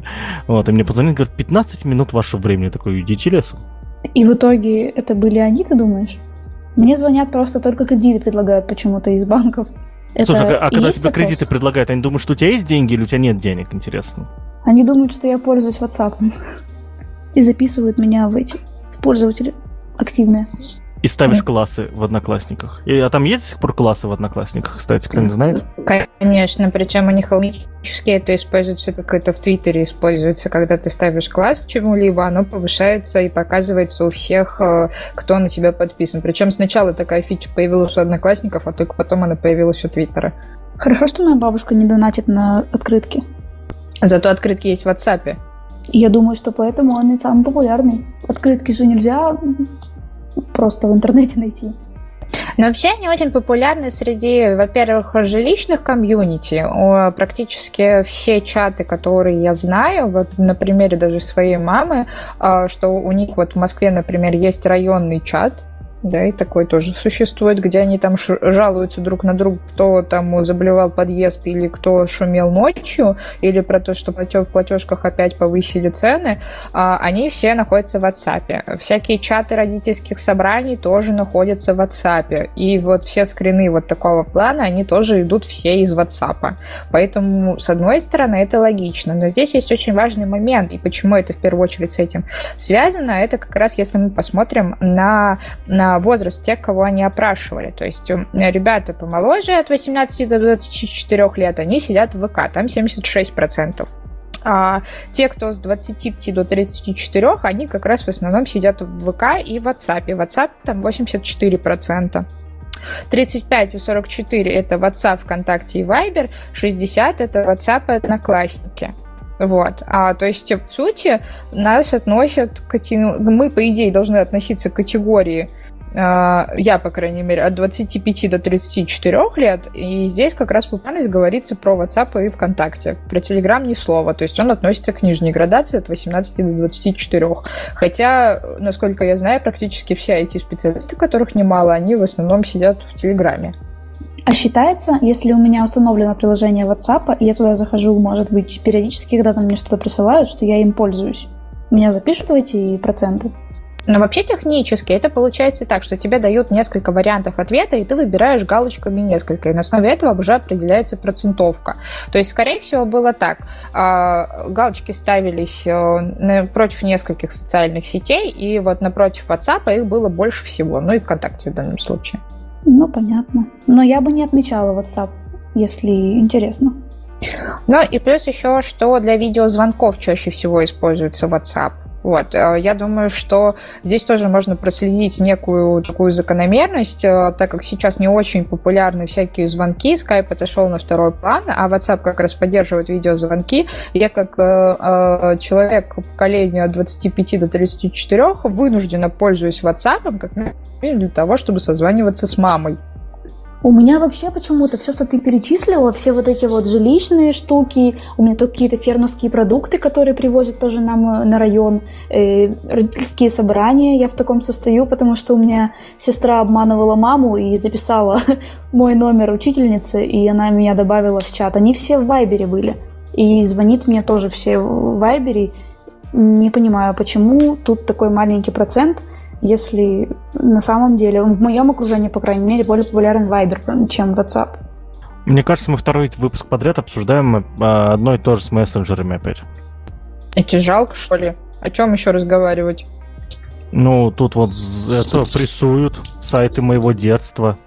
вот, и мне позвонили, говорят, 15 минут вашего времени, я такой, идите лесом. И в итоге это были они, ты думаешь? Мне звонят просто только кредиты предлагают почему-то из банков. Это Слушай, а, а когда тебе вопрос? кредиты предлагают, они думают, что у тебя есть деньги или у тебя нет денег, интересно? Они думают, что я пользуюсь WhatsApp. И записывают меня в эти, в пользователи активные. И ставишь да. классы в Одноклассниках. И, а там есть до сих пор классы в Одноклассниках, кстати, кто не знает? Конечно, причем они холмически это используется, как это в Твиттере используется, когда ты ставишь класс к чему-либо, оно повышается и показывается у всех, э, кто на тебя подписан. Причем сначала такая фича появилась у Одноклассников, а только потом она появилась у Твиттера. Хорошо, что моя бабушка не донатит на открытки. Зато открытки есть в WhatsApp. Я думаю, что поэтому он и самый популярный. Открытки же нельзя просто в интернете найти. Но вообще они очень популярны среди, во-первых, жилищных комьюнити. Практически все чаты, которые я знаю, вот на примере даже своей мамы, а, что у них вот в Москве, например, есть районный чат, да, и такой тоже существует, где они там жалуются друг на друга, кто там заболевал подъезд или кто шумел ночью, или про то, что в платежках опять повысили цены, а, они все находятся в WhatsApp. Всякие чаты родительских собраний тоже находятся в WhatsApp. И вот все скрины вот такого плана, они тоже идут все из WhatsApp. Поэтому, с одной стороны, это логично, но здесь есть очень важный момент, и почему это в первую очередь с этим связано, это как раз если мы посмотрим на, на возраст тех, кого они опрашивали. То есть ребята помоложе от 18 до 24 лет, они сидят в ВК, там 76%. А те, кто с 25 до 34, они как раз в основном сидят в ВК и в WhatsApp. WhatsApp там 84%. 35 и 44 это WhatsApp, ВКонтакте и Viber, 60 это WhatsApp и Одноклассники. Вот. А, то есть, в сути, нас относят к... Мы, по идее, должны относиться к категории а, я, по крайней мере, от 25 до 34 лет, и здесь как раз популярность говорится про WhatsApp и ВКонтакте. Про Telegram ни слова, то есть он относится к нижней градации от 18 до 24. Хотя, насколько я знаю, практически все эти специалисты, которых немало, они в основном сидят в Телеграме. А считается, если у меня установлено приложение WhatsApp, и я туда захожу, может быть, периодически, когда там мне что-то присылают, что я им пользуюсь, меня запишут в эти проценты? Но вообще технически это получается так, что тебе дают несколько вариантов ответа, и ты выбираешь галочками несколько, и на основе этого уже определяется процентовка. То есть, скорее всего, было так. А, галочки ставились э, против нескольких социальных сетей, и вот напротив WhatsApp их было больше всего, ну и ВКонтакте в данном случае. Ну, понятно. Но я бы не отмечала WhatsApp, если интересно. Ну и плюс еще, что для видеозвонков чаще всего используется WhatsApp. Вот. Э, я думаю, что здесь тоже можно проследить некую такую закономерность, э, так как сейчас не очень популярны всякие звонки, Skype отошел на второй план, а WhatsApp как раз поддерживает видеозвонки. Я как э, человек поколения от 25 до 34 вынуждена пользуюсь WhatsApp как для того, чтобы созваниваться с мамой. У меня вообще почему-то все, что ты перечислила, все вот эти вот жилищные штуки, у меня тут какие-то фермерские продукты, которые привозят тоже нам э, на район, э, родительские собрания, я в таком состою, потому что у меня сестра обманывала маму и записала мой номер учительницы, и она меня добавила в чат. Они все в Вайбере были. И звонит мне тоже все в Вайбере. Не понимаю, почему тут такой маленький процент – если на самом деле в моем окружении, по крайней мере, более популярен Viber, чем WhatsApp. Мне кажется, мы второй выпуск подряд обсуждаем а, одно и то же с мессенджерами опять. Это жалко, что ли? О чем еще разговаривать? Ну, тут вот это прессуют сайты моего детства.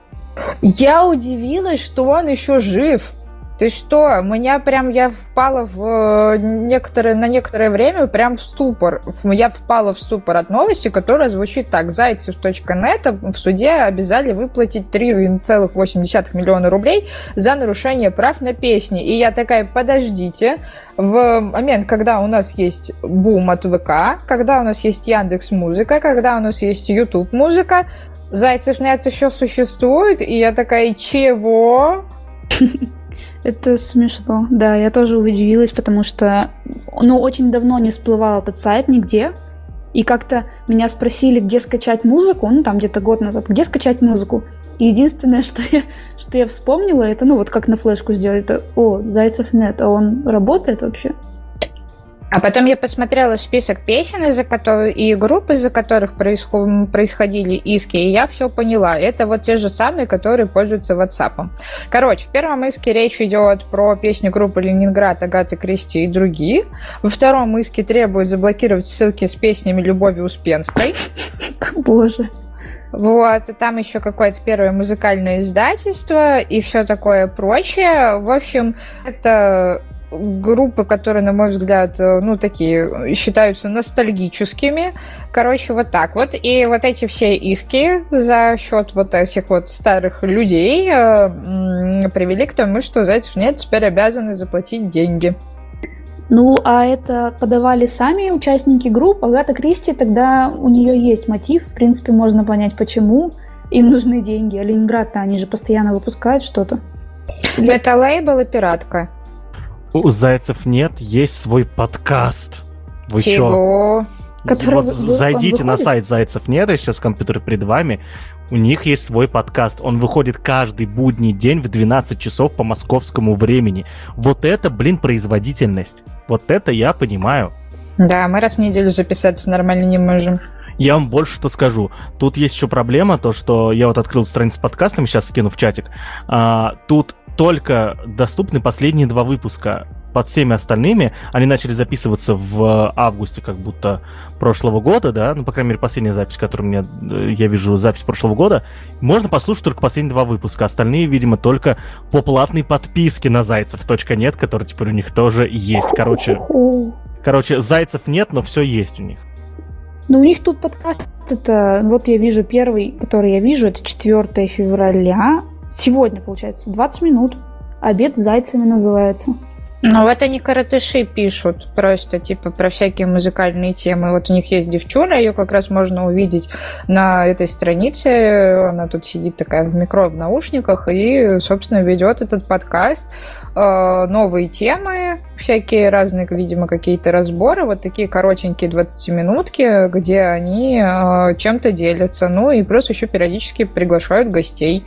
Я удивилась, что он еще жив. Ты что? Меня прям, я впала в э, некоторое, на некоторое время прям в ступор. Я впала в ступор от новости, которая звучит так. Зайцев.нет в суде обязали выплатить 3,8 миллиона рублей за нарушение прав на песни. И я такая, подождите, в момент, когда у нас есть бум от ВК, когда у нас есть Яндекс Музыка, когда у нас есть YouTube Музыка, Зайцев.нет еще существует, и я такая, чего? Это смешно. Да, я тоже удивилась, потому что, ну, очень давно не всплывал этот сайт нигде. И как-то меня спросили, где скачать музыку, ну, там где-то год назад, где скачать музыку. И единственное, что я, что я вспомнила, это, ну, вот как на флешку сделать, это, о, Зайцев нет, а он работает вообще? А потом я посмотрела список песен, из-за которых, и групп, из-за которых происход, происходили иски, и я все поняла. Это вот те же самые, которые пользуются WhatsApp. Короче, в первом иске речь идет про песню группы Ленинград, Агаты Кристи и другие. Во втором иске требуют заблокировать ссылки с песнями Любови Успенской. Боже. Вот, там еще какое-то первое музыкальное издательство и все такое прочее. В общем, это группы, которые, на мой взгляд, э, ну, такие считаются ностальгическими. Короче, вот так вот. И вот эти все иски за счет вот этих вот старых людей э, привели к тому, что Зайцев нет теперь обязаны заплатить деньги. Ну, а это подавали сами участники групп. Агата Кристи, тогда у нее есть мотив. В принципе, можно понять, почему им нужны деньги. А Ленинград-то они же постоянно выпускают что-то. Это лейбл и пиратка. У Зайцев нет, есть свой подкаст. Вы Чего? Который вот зайдите на сайт Зайцев нет, сейчас компьютер перед вами. У них есть свой подкаст. Он выходит каждый будний день в 12 часов по московскому времени. Вот это, блин, производительность. Вот это я понимаю. Да, мы раз в неделю записаться нормально не можем. Я вам больше что скажу. Тут есть еще проблема, то, что я вот открыл страницу с подкастом, сейчас скину в чатик. А, тут только доступны последние два выпуска. Под всеми остальными они начали записываться в августе как будто прошлого года, да, ну, по крайней мере, последняя запись, которую мне, э, я вижу, запись прошлого года, можно послушать только последние два выпуска. Остальные, видимо, только по платной подписке на Зайцев.нет, который теперь у них тоже есть. Короче, короче, Зайцев нет, но все есть у них. Ну, у них тут подкаст, это, вот я вижу первый, который я вижу, это 4 февраля, Сегодня, получается, 20 минут. Обед с зайцами называется. Ну, это не коротыши пишут, просто типа про всякие музыкальные темы. Вот у них есть девчуля, ее как раз можно увидеть на этой странице. Она тут сидит такая в микро в наушниках и, собственно, ведет этот подкаст. Э, новые темы, всякие разные, видимо, какие-то разборы, вот такие коротенькие 20-минутки, где они э, чем-то делятся. Ну и плюс еще периодически приглашают гостей.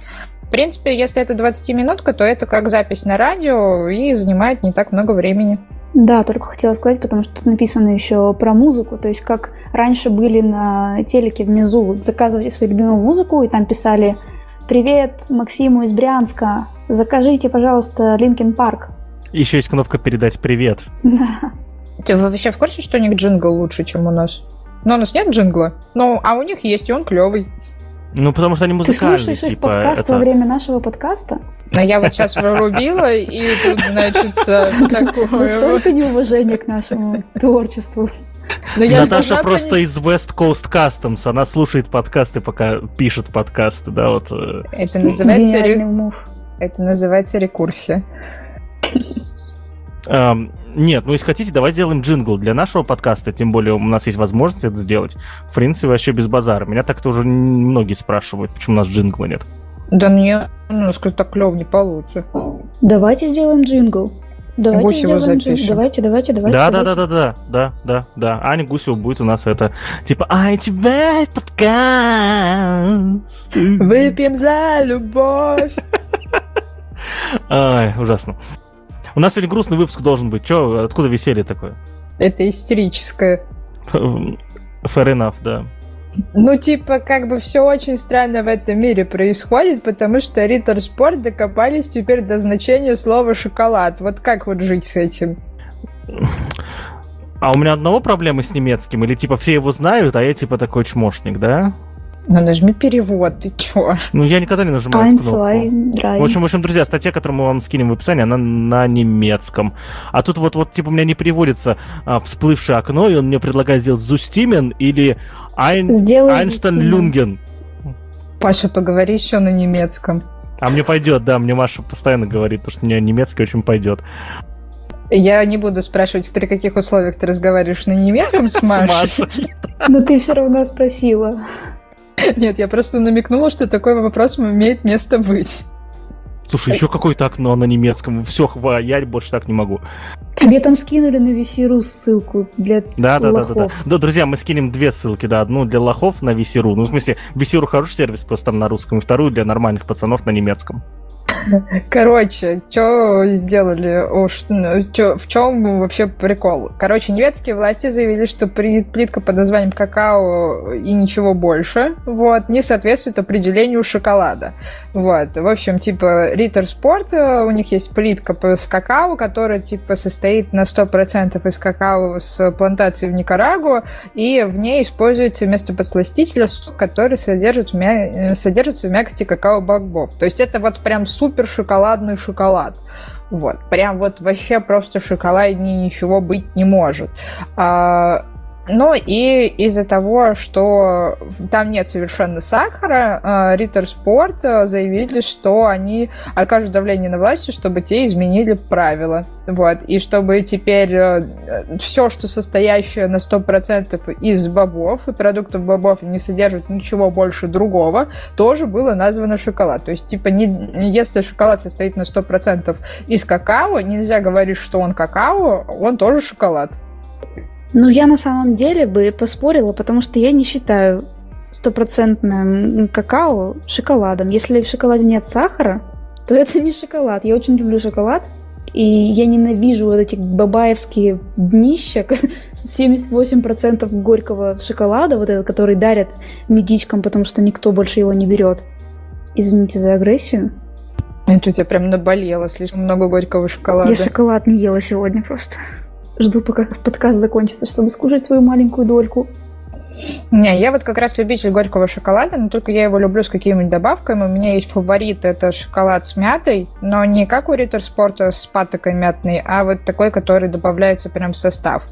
В принципе, если это 20-минутка, то это как запись на радио и занимает не так много времени. Да, только хотела сказать, потому что тут написано еще про музыку, то есть как раньше были на телеке внизу, заказывайте свою любимую музыку, и там писали «Привет Максиму из Брянска, закажите, пожалуйста, Linkin Park». Еще есть кнопка «Передать привет». Да. Ты вообще в курсе, что у них джингл лучше, чем у нас? Но у нас нет джингла. Ну, а у них есть, и он клевый. Ну, потому что они музыкальные, Ты слушаешь типа, их подкаст это... во время нашего подкаста? А я вот сейчас вырубила, и тут, значит, такое... Столько неуважения к нашему творчеству. Но я Наташа просто понять... из West Coast Customs, она слушает подкасты, пока пишет подкасты, да, вот. Э. Это называется... Ре... Это называется рекурсия. Um, нет, ну если хотите, давай сделаем джингл для нашего подкаста, тем более у нас есть возможность это сделать. В принципе, вообще без базара. Меня так-то уже многие спрашивают, почему у нас джингла нет. Да мне, ну, насколько так клево не получится. Давайте сделаем джингл. Давайте Гусева сделаем запишем. Давайте, давайте, давайте. Да, да, да, да, да, да, да, да. Аня Гусева будет у нас это типа Ай, тебя подкаст. Выпьем за любовь. Ай, ужасно. У нас сегодня грустный выпуск должен быть. Че, откуда веселье такое? Это истерическое. Fair enough, да. Ну, типа, как бы все очень странно в этом мире происходит, потому что Риттер Спорт докопались теперь до значения слова шоколад. Вот как вот жить с этим? А у меня одного проблемы с немецким? Или типа все его знают, а я типа такой чмошник, да? Ну нажми перевод, ты чё? Ну я никогда не нажимаю кнопку. zwei, drei. В общем, в общем, друзья, статья, которую мы вам скинем в описании, она на немецком. А тут вот, вот типа, у меня не переводится а, всплывшее окно, и он мне предлагает сделать Зустимен или Айн... Айнштейн. Люнген. Паша, поговори еще на немецком. А мне пойдет, да, мне Маша постоянно говорит, что мне немецкий очень пойдет. Я не буду спрашивать, при каких условиях ты разговариваешь на немецком с Машей. Но ты все равно спросила. Нет, я просто намекнула, что такой вопрос имеет место быть. Слушай, еще какое-то окно на немецком. Все, хва, я больше так не могу. Тебе там скинули на VC.ru ссылку для Да, да, да, да, да. Да, друзья, мы скинем две ссылки, да. Одну для лохов на VC.ru. Ну, в смысле, VC.ru хороший сервис, просто там на русском, и вторую для нормальных пацанов на немецком. Короче, что сделали? Уж, ну, чё- в чем вообще прикол? Короче, немецкие власти заявили, что плитка под названием какао и ничего больше вот, не соответствует определению шоколада. Вот. В общем, типа, Ritter Sport, э, у них есть плитка с какао, которая, типа, состоит на 100% из какао с плантации в Никарагуа, и в ней используется вместо подсластителя сок, который содержит в мя- э, содержится в мякоти какао-бобов. То есть это вот прям супер шоколадный шоколад. Вот, прям вот вообще просто шоколаднее ничего быть не может. А, ну и из-за того, что там нет совершенно сахара, а, Ritter Sport а, заявили, что они окажут давление на власти, чтобы те изменили правила. Вот. И чтобы теперь все, что состоящее на 100% из бобов и продуктов бобов не содержит ничего больше другого, тоже было названо шоколад. То есть, типа, не, если шоколад состоит на 100% из какао, нельзя говорить, что он какао, он тоже шоколад. Ну, я на самом деле бы поспорила, потому что я не считаю стопроцентным какао шоколадом. Если в шоколаде нет сахара, то это не шоколад. Я очень люблю шоколад, и я ненавижу вот эти бабаевские днища, 78% горького шоколада, вот этот, который дарят медичкам, потому что никто больше его не берет. Извините за агрессию. Это у тебя прям наболело, слишком много горького шоколада. Я шоколад не ела сегодня просто. Жду, пока подкаст закончится, чтобы скушать свою маленькую дольку. Не, я вот как раз любитель горького шоколада, но только я его люблю с какими-нибудь добавками. У меня есть фаворит, это шоколад с мятой, но не как у Ritter Sport с патокой мятной, а вот такой, который добавляется прям в состав.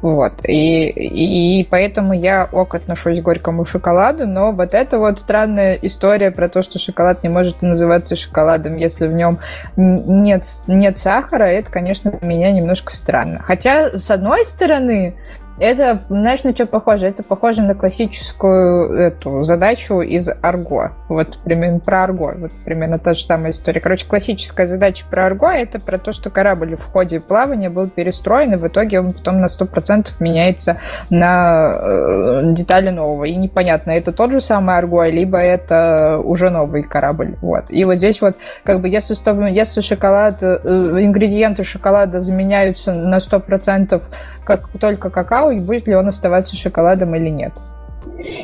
Вот. И, и, и поэтому я ок отношусь к горькому шоколаду, но вот это вот странная история про то, что шоколад не может называться шоколадом, если в нем нет, нет сахара, это, конечно, для меня немножко странно. Хотя, с одной стороны, это, знаешь, на что похоже? Это похоже на классическую эту задачу из Арго. Вот примерно про Арго. Вот примерно та же самая история. Короче, классическая задача про Арго это про то, что корабль в ходе плавания был перестроен, и в итоге он потом на 100% меняется на э, детали нового. И непонятно, это тот же самый Арго, либо это уже новый корабль. Вот. И вот здесь вот, как бы, если, если шоколад, э, ингредиенты шоколада заменяются на 100% как только какао, и будет ли он оставаться шоколадом или нет.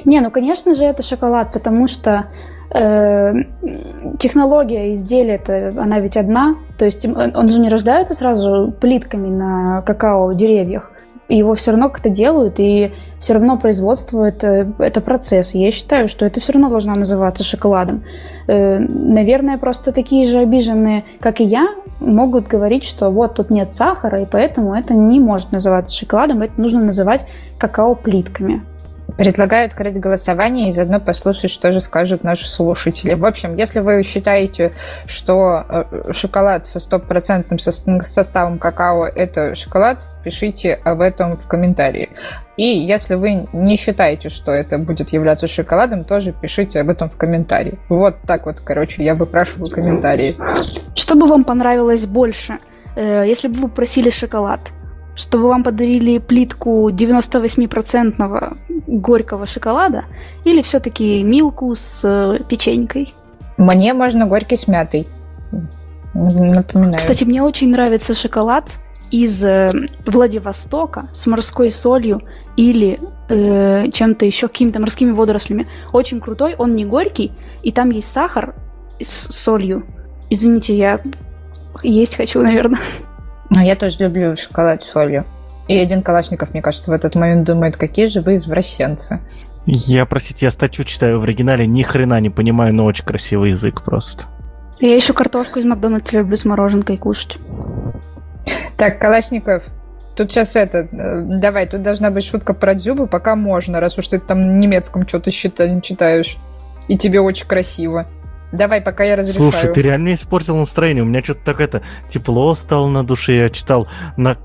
Не, ну конечно же это шоколад, потому что э, технология изделия это она ведь одна, то есть он же не рождается сразу плитками на какао деревьях, его все равно как-то делают и все равно производство это, это процесс. Я считаю, что это все равно должно называться шоколадом. Э, наверное, просто такие же обиженные, как и я, могут говорить, что вот тут нет сахара, и поэтому это не может называться шоколадом, это нужно называть какао-плитками. Предлагаю открыть голосование и заодно послушать, что же скажут наши слушатели. В общем, если вы считаете, что шоколад со стопроцентным составом какао – это шоколад, пишите об этом в комментарии. И если вы не считаете, что это будет являться шоколадом, тоже пишите об этом в комментарии. Вот так вот, короче, я выпрашиваю комментарии. Что бы вам понравилось больше, если бы вы просили шоколад? Чтобы вам подарили плитку 98% горького шоколада или все-таки милку с печенькой? Мне можно горький с мятой. Напоминаю. Кстати, мне очень нравится шоколад из Владивостока с морской солью или э, чем-то еще, какими-то морскими водорослями. Очень крутой, он не горький, и там есть сахар с солью. Извините, я есть хочу, наверное. А я тоже люблю шоколад с солью. И один Калашников, мне кажется, в этот момент думает, какие же вы извращенцы. Я, простите, я статью читаю в оригинале, ни хрена не понимаю, но очень красивый язык просто. Я еще картошку из Макдональдса люблю с мороженкой кушать. Так, Калашников, тут сейчас это, э, давай, тут должна быть шутка про Дзюбу, пока можно, раз уж ты там на немецком что-то читаешь. И тебе очень красиво. Давай, пока я разрешаю. Слушай, ты реально испортил настроение. У меня что-то так это тепло стало на душе. Я читал на,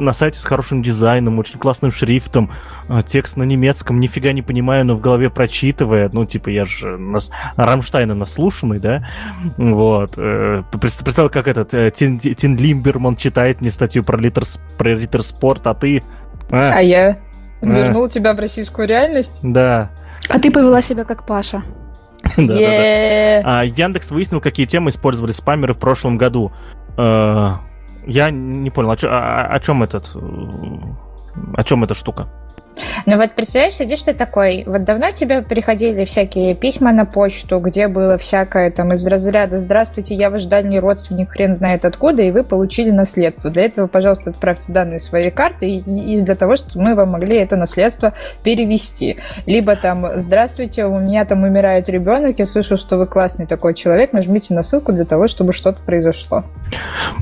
на сайте с хорошим дизайном, очень классным шрифтом, а, текст на немецком, нифига не понимаю, но в голове прочитывая. Ну, типа, я же нас, Рамштайна наслушанный, да? Вот. Э, представил, как этот э, Тин, Тин Лимберман читает мне статью про литр, про литр спорт, а ты... А, а я а. вернул тебя в российскую реальность? Да. А ты повела себя как Паша. да. Яндекс выяснил, какие темы использовали спамеры в прошлом году. Э, я не понял, о чем этот... О чем эта штука? Ну вот представляешь, сидишь ты такой, вот давно тебе приходили всякие письма на почту, где было всякое там из разряда «Здравствуйте, я ваш дальний родственник, хрен знает откуда, и вы получили наследство. Для этого, пожалуйста, отправьте данные своей карты и, и для того, чтобы мы вам могли это наследство перевести. Либо там «Здравствуйте, у меня там умирает ребенок, я слышу, что вы классный такой человек, нажмите на ссылку для того, чтобы что-то произошло».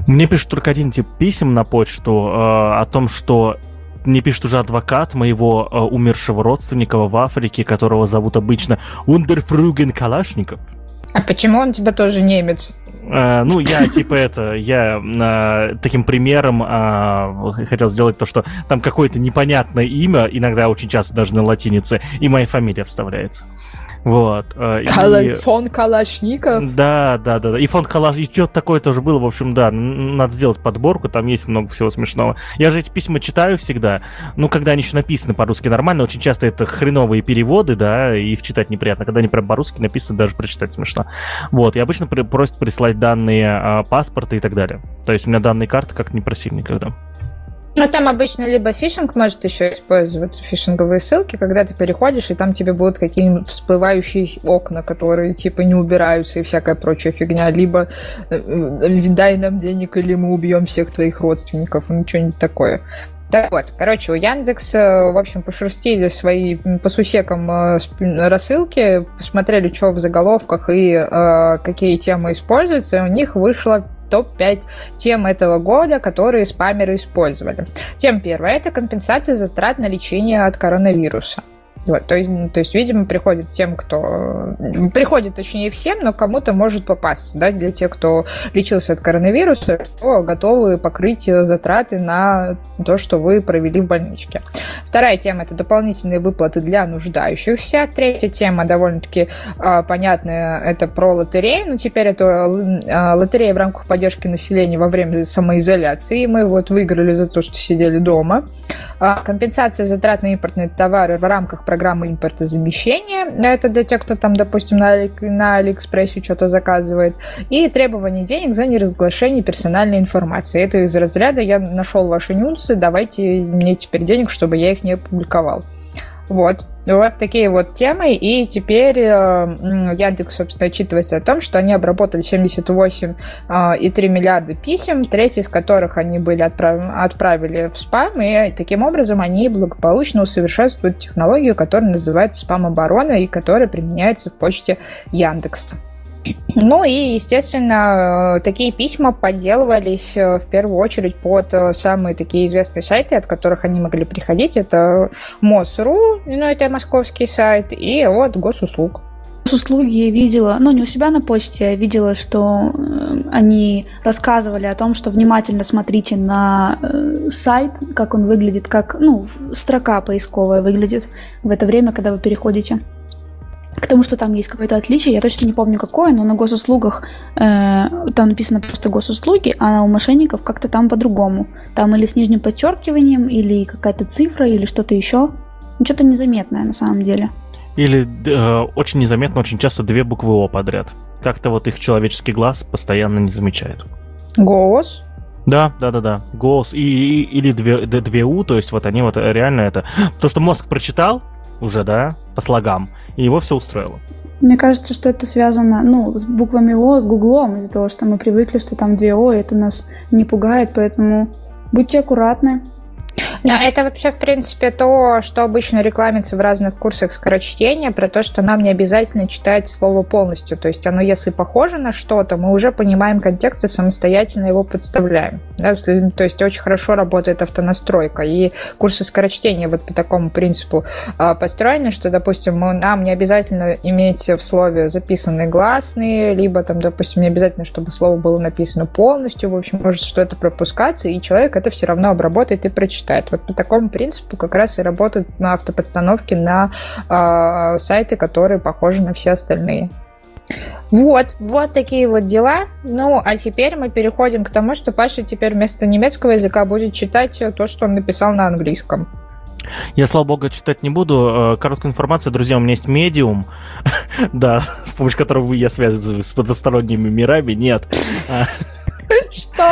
Мне пишут только один тип писем на почту э, о том, что мне пишет уже адвокат моего э, умершего родственника в Африке, которого зовут обычно Ундерфруген Калашников. А почему он тебя тоже немец? Uh, ну, я типа это, я uh, таким примером uh, хотел сделать то, что там какое-то непонятное имя, иногда очень часто даже на латинице, и моя фамилия вставляется. Вот. Э, Кала... И... Фон Калашников? Да, да, да, да. И фон Калаш... И что-то такое тоже было. В общем, да, надо сделать подборку, там есть много всего смешного. Я же эти письма читаю всегда. Ну, когда они еще написаны по-русски нормально, очень часто это хреновые переводы, да, и их читать неприятно. Когда они прям по-русски написаны, даже прочитать смешно. Вот. И обычно просят прислать данные а, паспорта и так далее. То есть у меня данные карты как-то не просили никогда. Ну, там обычно либо фишинг может еще использоваться, фишинговые ссылки, когда ты переходишь, и там тебе будут какие-нибудь всплывающие окна, которые, типа, не убираются и всякая прочая фигня, либо э, э, дай нам денег, или мы убьем всех твоих родственников, ну, что-нибудь такое. Так вот, короче, у Яндекс, в общем, пошерстили свои по сусекам э, рассылки, посмотрели, что в заголовках и э, какие темы используются, и у них вышло топ-5 тем этого года, которые спамеры использовали. Тем первая – это компенсация затрат на лечение от коронавируса. Вот, то, то есть, видимо, приходит тем, кто... Приходит, точнее, всем, но кому-то может попасть. Да, для тех, кто лечился от коронавируса, то готовы покрыть затраты на то, что вы провели в больничке. Вторая тема – это дополнительные выплаты для нуждающихся. Третья тема довольно-таки э, понятная – это про лотерею. Но теперь это э, лотерея в рамках поддержки населения во время самоизоляции. Мы вот выиграли за то, что сидели дома. Э, компенсация затрат на импортные товары в рамках программы импортозамещения. Это для тех, кто там, допустим, на, Али, на Алиэкспрессе что-то заказывает. И требование денег за неразглашение персональной информации. Это из разряда «я нашел ваши нюансы, давайте мне теперь денег, чтобы я их не опубликовал». Вот. Вот такие вот темы. И теперь э, Яндекс, собственно, отчитывается о том, что они обработали 78,3 э, миллиарда писем, треть из которых они были отправ... отправили в спам, и таким образом они благополучно усовершенствуют технологию, которая называется спам-оборона и которая применяется в почте Яндекса. Ну и, естественно, такие письма подделывались э, в первую очередь под э, самые такие известные сайты, от которых они могли приходить. Это МОСРУ, ну это московский сайт, и от госуслуг. Госуслуги я видела, ну не у себя на почте, я видела, что э, они рассказывали о том, что внимательно смотрите на сайт, как он выглядит, как, ну, строка поисковая выглядит в это время, когда вы переходите к тому, что там есть какое-то отличие, я точно не помню какое, но на госуслугах э, там написано просто госуслуги, а у мошенников как-то там по-другому. Там или с нижним подчеркиванием, или какая-то цифра, или что-то еще. Ну, что-то незаметное на самом деле. Или э, очень незаметно, очень часто две буквы О подряд. Как-то вот их человеческий глаз постоянно не замечает. Голос? Да, да, да, да. Голос и, и или две, две У, то есть вот они вот реально это. То, что мозг прочитал уже, да, по слогам, и его все устроило. Мне кажется, что это связано, ну, с буквами О, с Гуглом, из-за того, что мы привыкли, что там две О, и это нас не пугает, поэтому будьте аккуратны. Это вообще, в принципе, то, что обычно рекламится в разных курсах скорочтения, про то, что нам не обязательно читать слово полностью. То есть оно, если похоже на что-то, мы уже понимаем контекст и самостоятельно его подставляем. Да? То есть очень хорошо работает автонастройка. И курсы скорочтения вот по такому принципу а, построены, что, допустим, нам не обязательно иметь в слове записанные гласные, либо там, допустим, не обязательно, чтобы слово было написано полностью. В общем, может что-то пропускаться, и человек это все равно обработает и прочитает. Вот по такому принципу как раз и работают на автоподстановке на э, сайты, которые похожи на все остальные. Вот, вот такие вот дела. Ну, а теперь мы переходим к тому, что Паша теперь вместо немецкого языка будет читать то, что он написал на английском. Я, слава богу, читать не буду. Э, короткую информацию, друзья, у меня есть медиум, да, с помощью которого я связываюсь с потусторонними мирами. Нет. Что?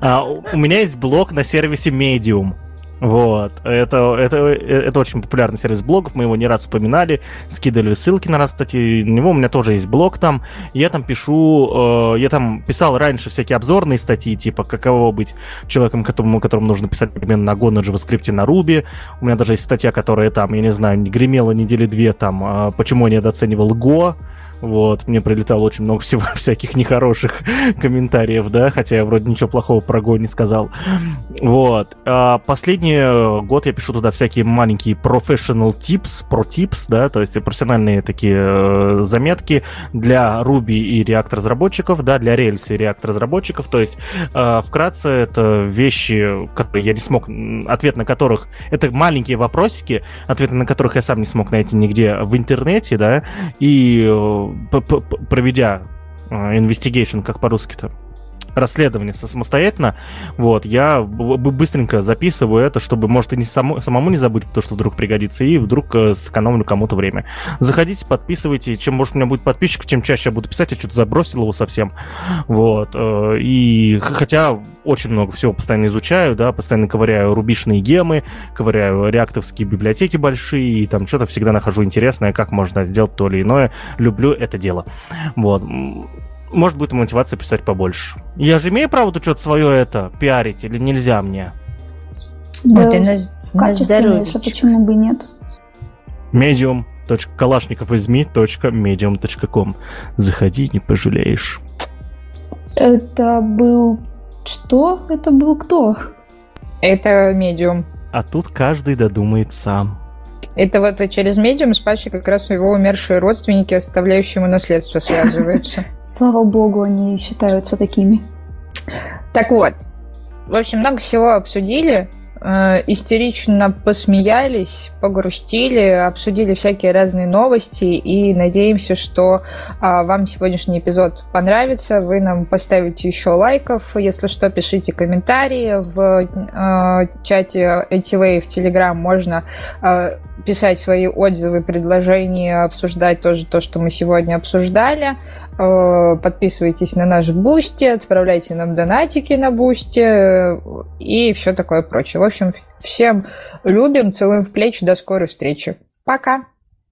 А, у меня есть блог на сервисе Medium. Вот. Это, это, это очень популярный сервис блогов, мы его не раз упоминали, скидывали ссылки на раз, кстати, на него у меня тоже есть блог там. Я там пишу, э, я там писал раньше всякие обзорные статьи, типа, каково быть человеком, которому, которому нужно писать примерно на Go, на JavaScript, на Ruby. У меня даже есть статья, которая там, я не знаю, гремела недели две, там, э, почему я недооценивал Go, вот, мне прилетало очень много всего всяких нехороших комментариев, да, хотя я вроде ничего плохого про Го не сказал. Вот. А последний год я пишу туда всякие маленькие professional tips, про tips, да, то есть профессиональные такие э, заметки для Ruby и React разработчиков, да, для Rails и React разработчиков, то есть э, вкратце это вещи, которые я не смог, ответ на которых, это маленькие вопросики, ответы на которых я сам не смог найти нигде в интернете, да, и э, проведя investigation, как по-русски-то, расследование самостоятельно, вот, я быстренько записываю это, чтобы, может, и не само, самому не забыть, потому что вдруг пригодится, и вдруг э, сэкономлю кому-то время. Заходите, подписывайте, чем больше у меня будет подписчиков, тем чаще я буду писать, я что-то забросил его совсем, вот, э, и хотя очень много всего постоянно изучаю, да, постоянно ковыряю рубишные гемы, ковыряю реактовские библиотеки большие, и там что-то всегда нахожу интересное, как можно сделать то или иное. Люблю это дело. Вот может быть мотивация писать побольше. Я же имею право тут что-то свое это пиарить или нельзя мне? Да, вот, и на, на здоровье. Почему бы нет? Medium. калашниковизми.medium.com Заходи, не пожалеешь. Это был... Что? Это был кто? Это медиум. А тут каждый додумает сам. Это вот через медиум с Пашей как раз его умершие родственники, оставляющие ему наследство, связываются. Слава богу, они считаются такими. Так вот, в общем, много всего обсудили. Э, истерично посмеялись, погрустили, обсудили всякие разные новости и надеемся, что а, вам сегодняшний эпизод понравится. Вы нам поставите еще лайков. Если что, пишите комментарии в э, чате ATV в Telegram. Можно э, писать свои отзывы, предложения, обсуждать тоже то, что мы сегодня обсуждали. Э, подписывайтесь на наш Boosty, отправляйте нам донатики на Boosty э, и все такое прочее. В общем, всем любим, целуем в плечи, до скорой встречи. Пока!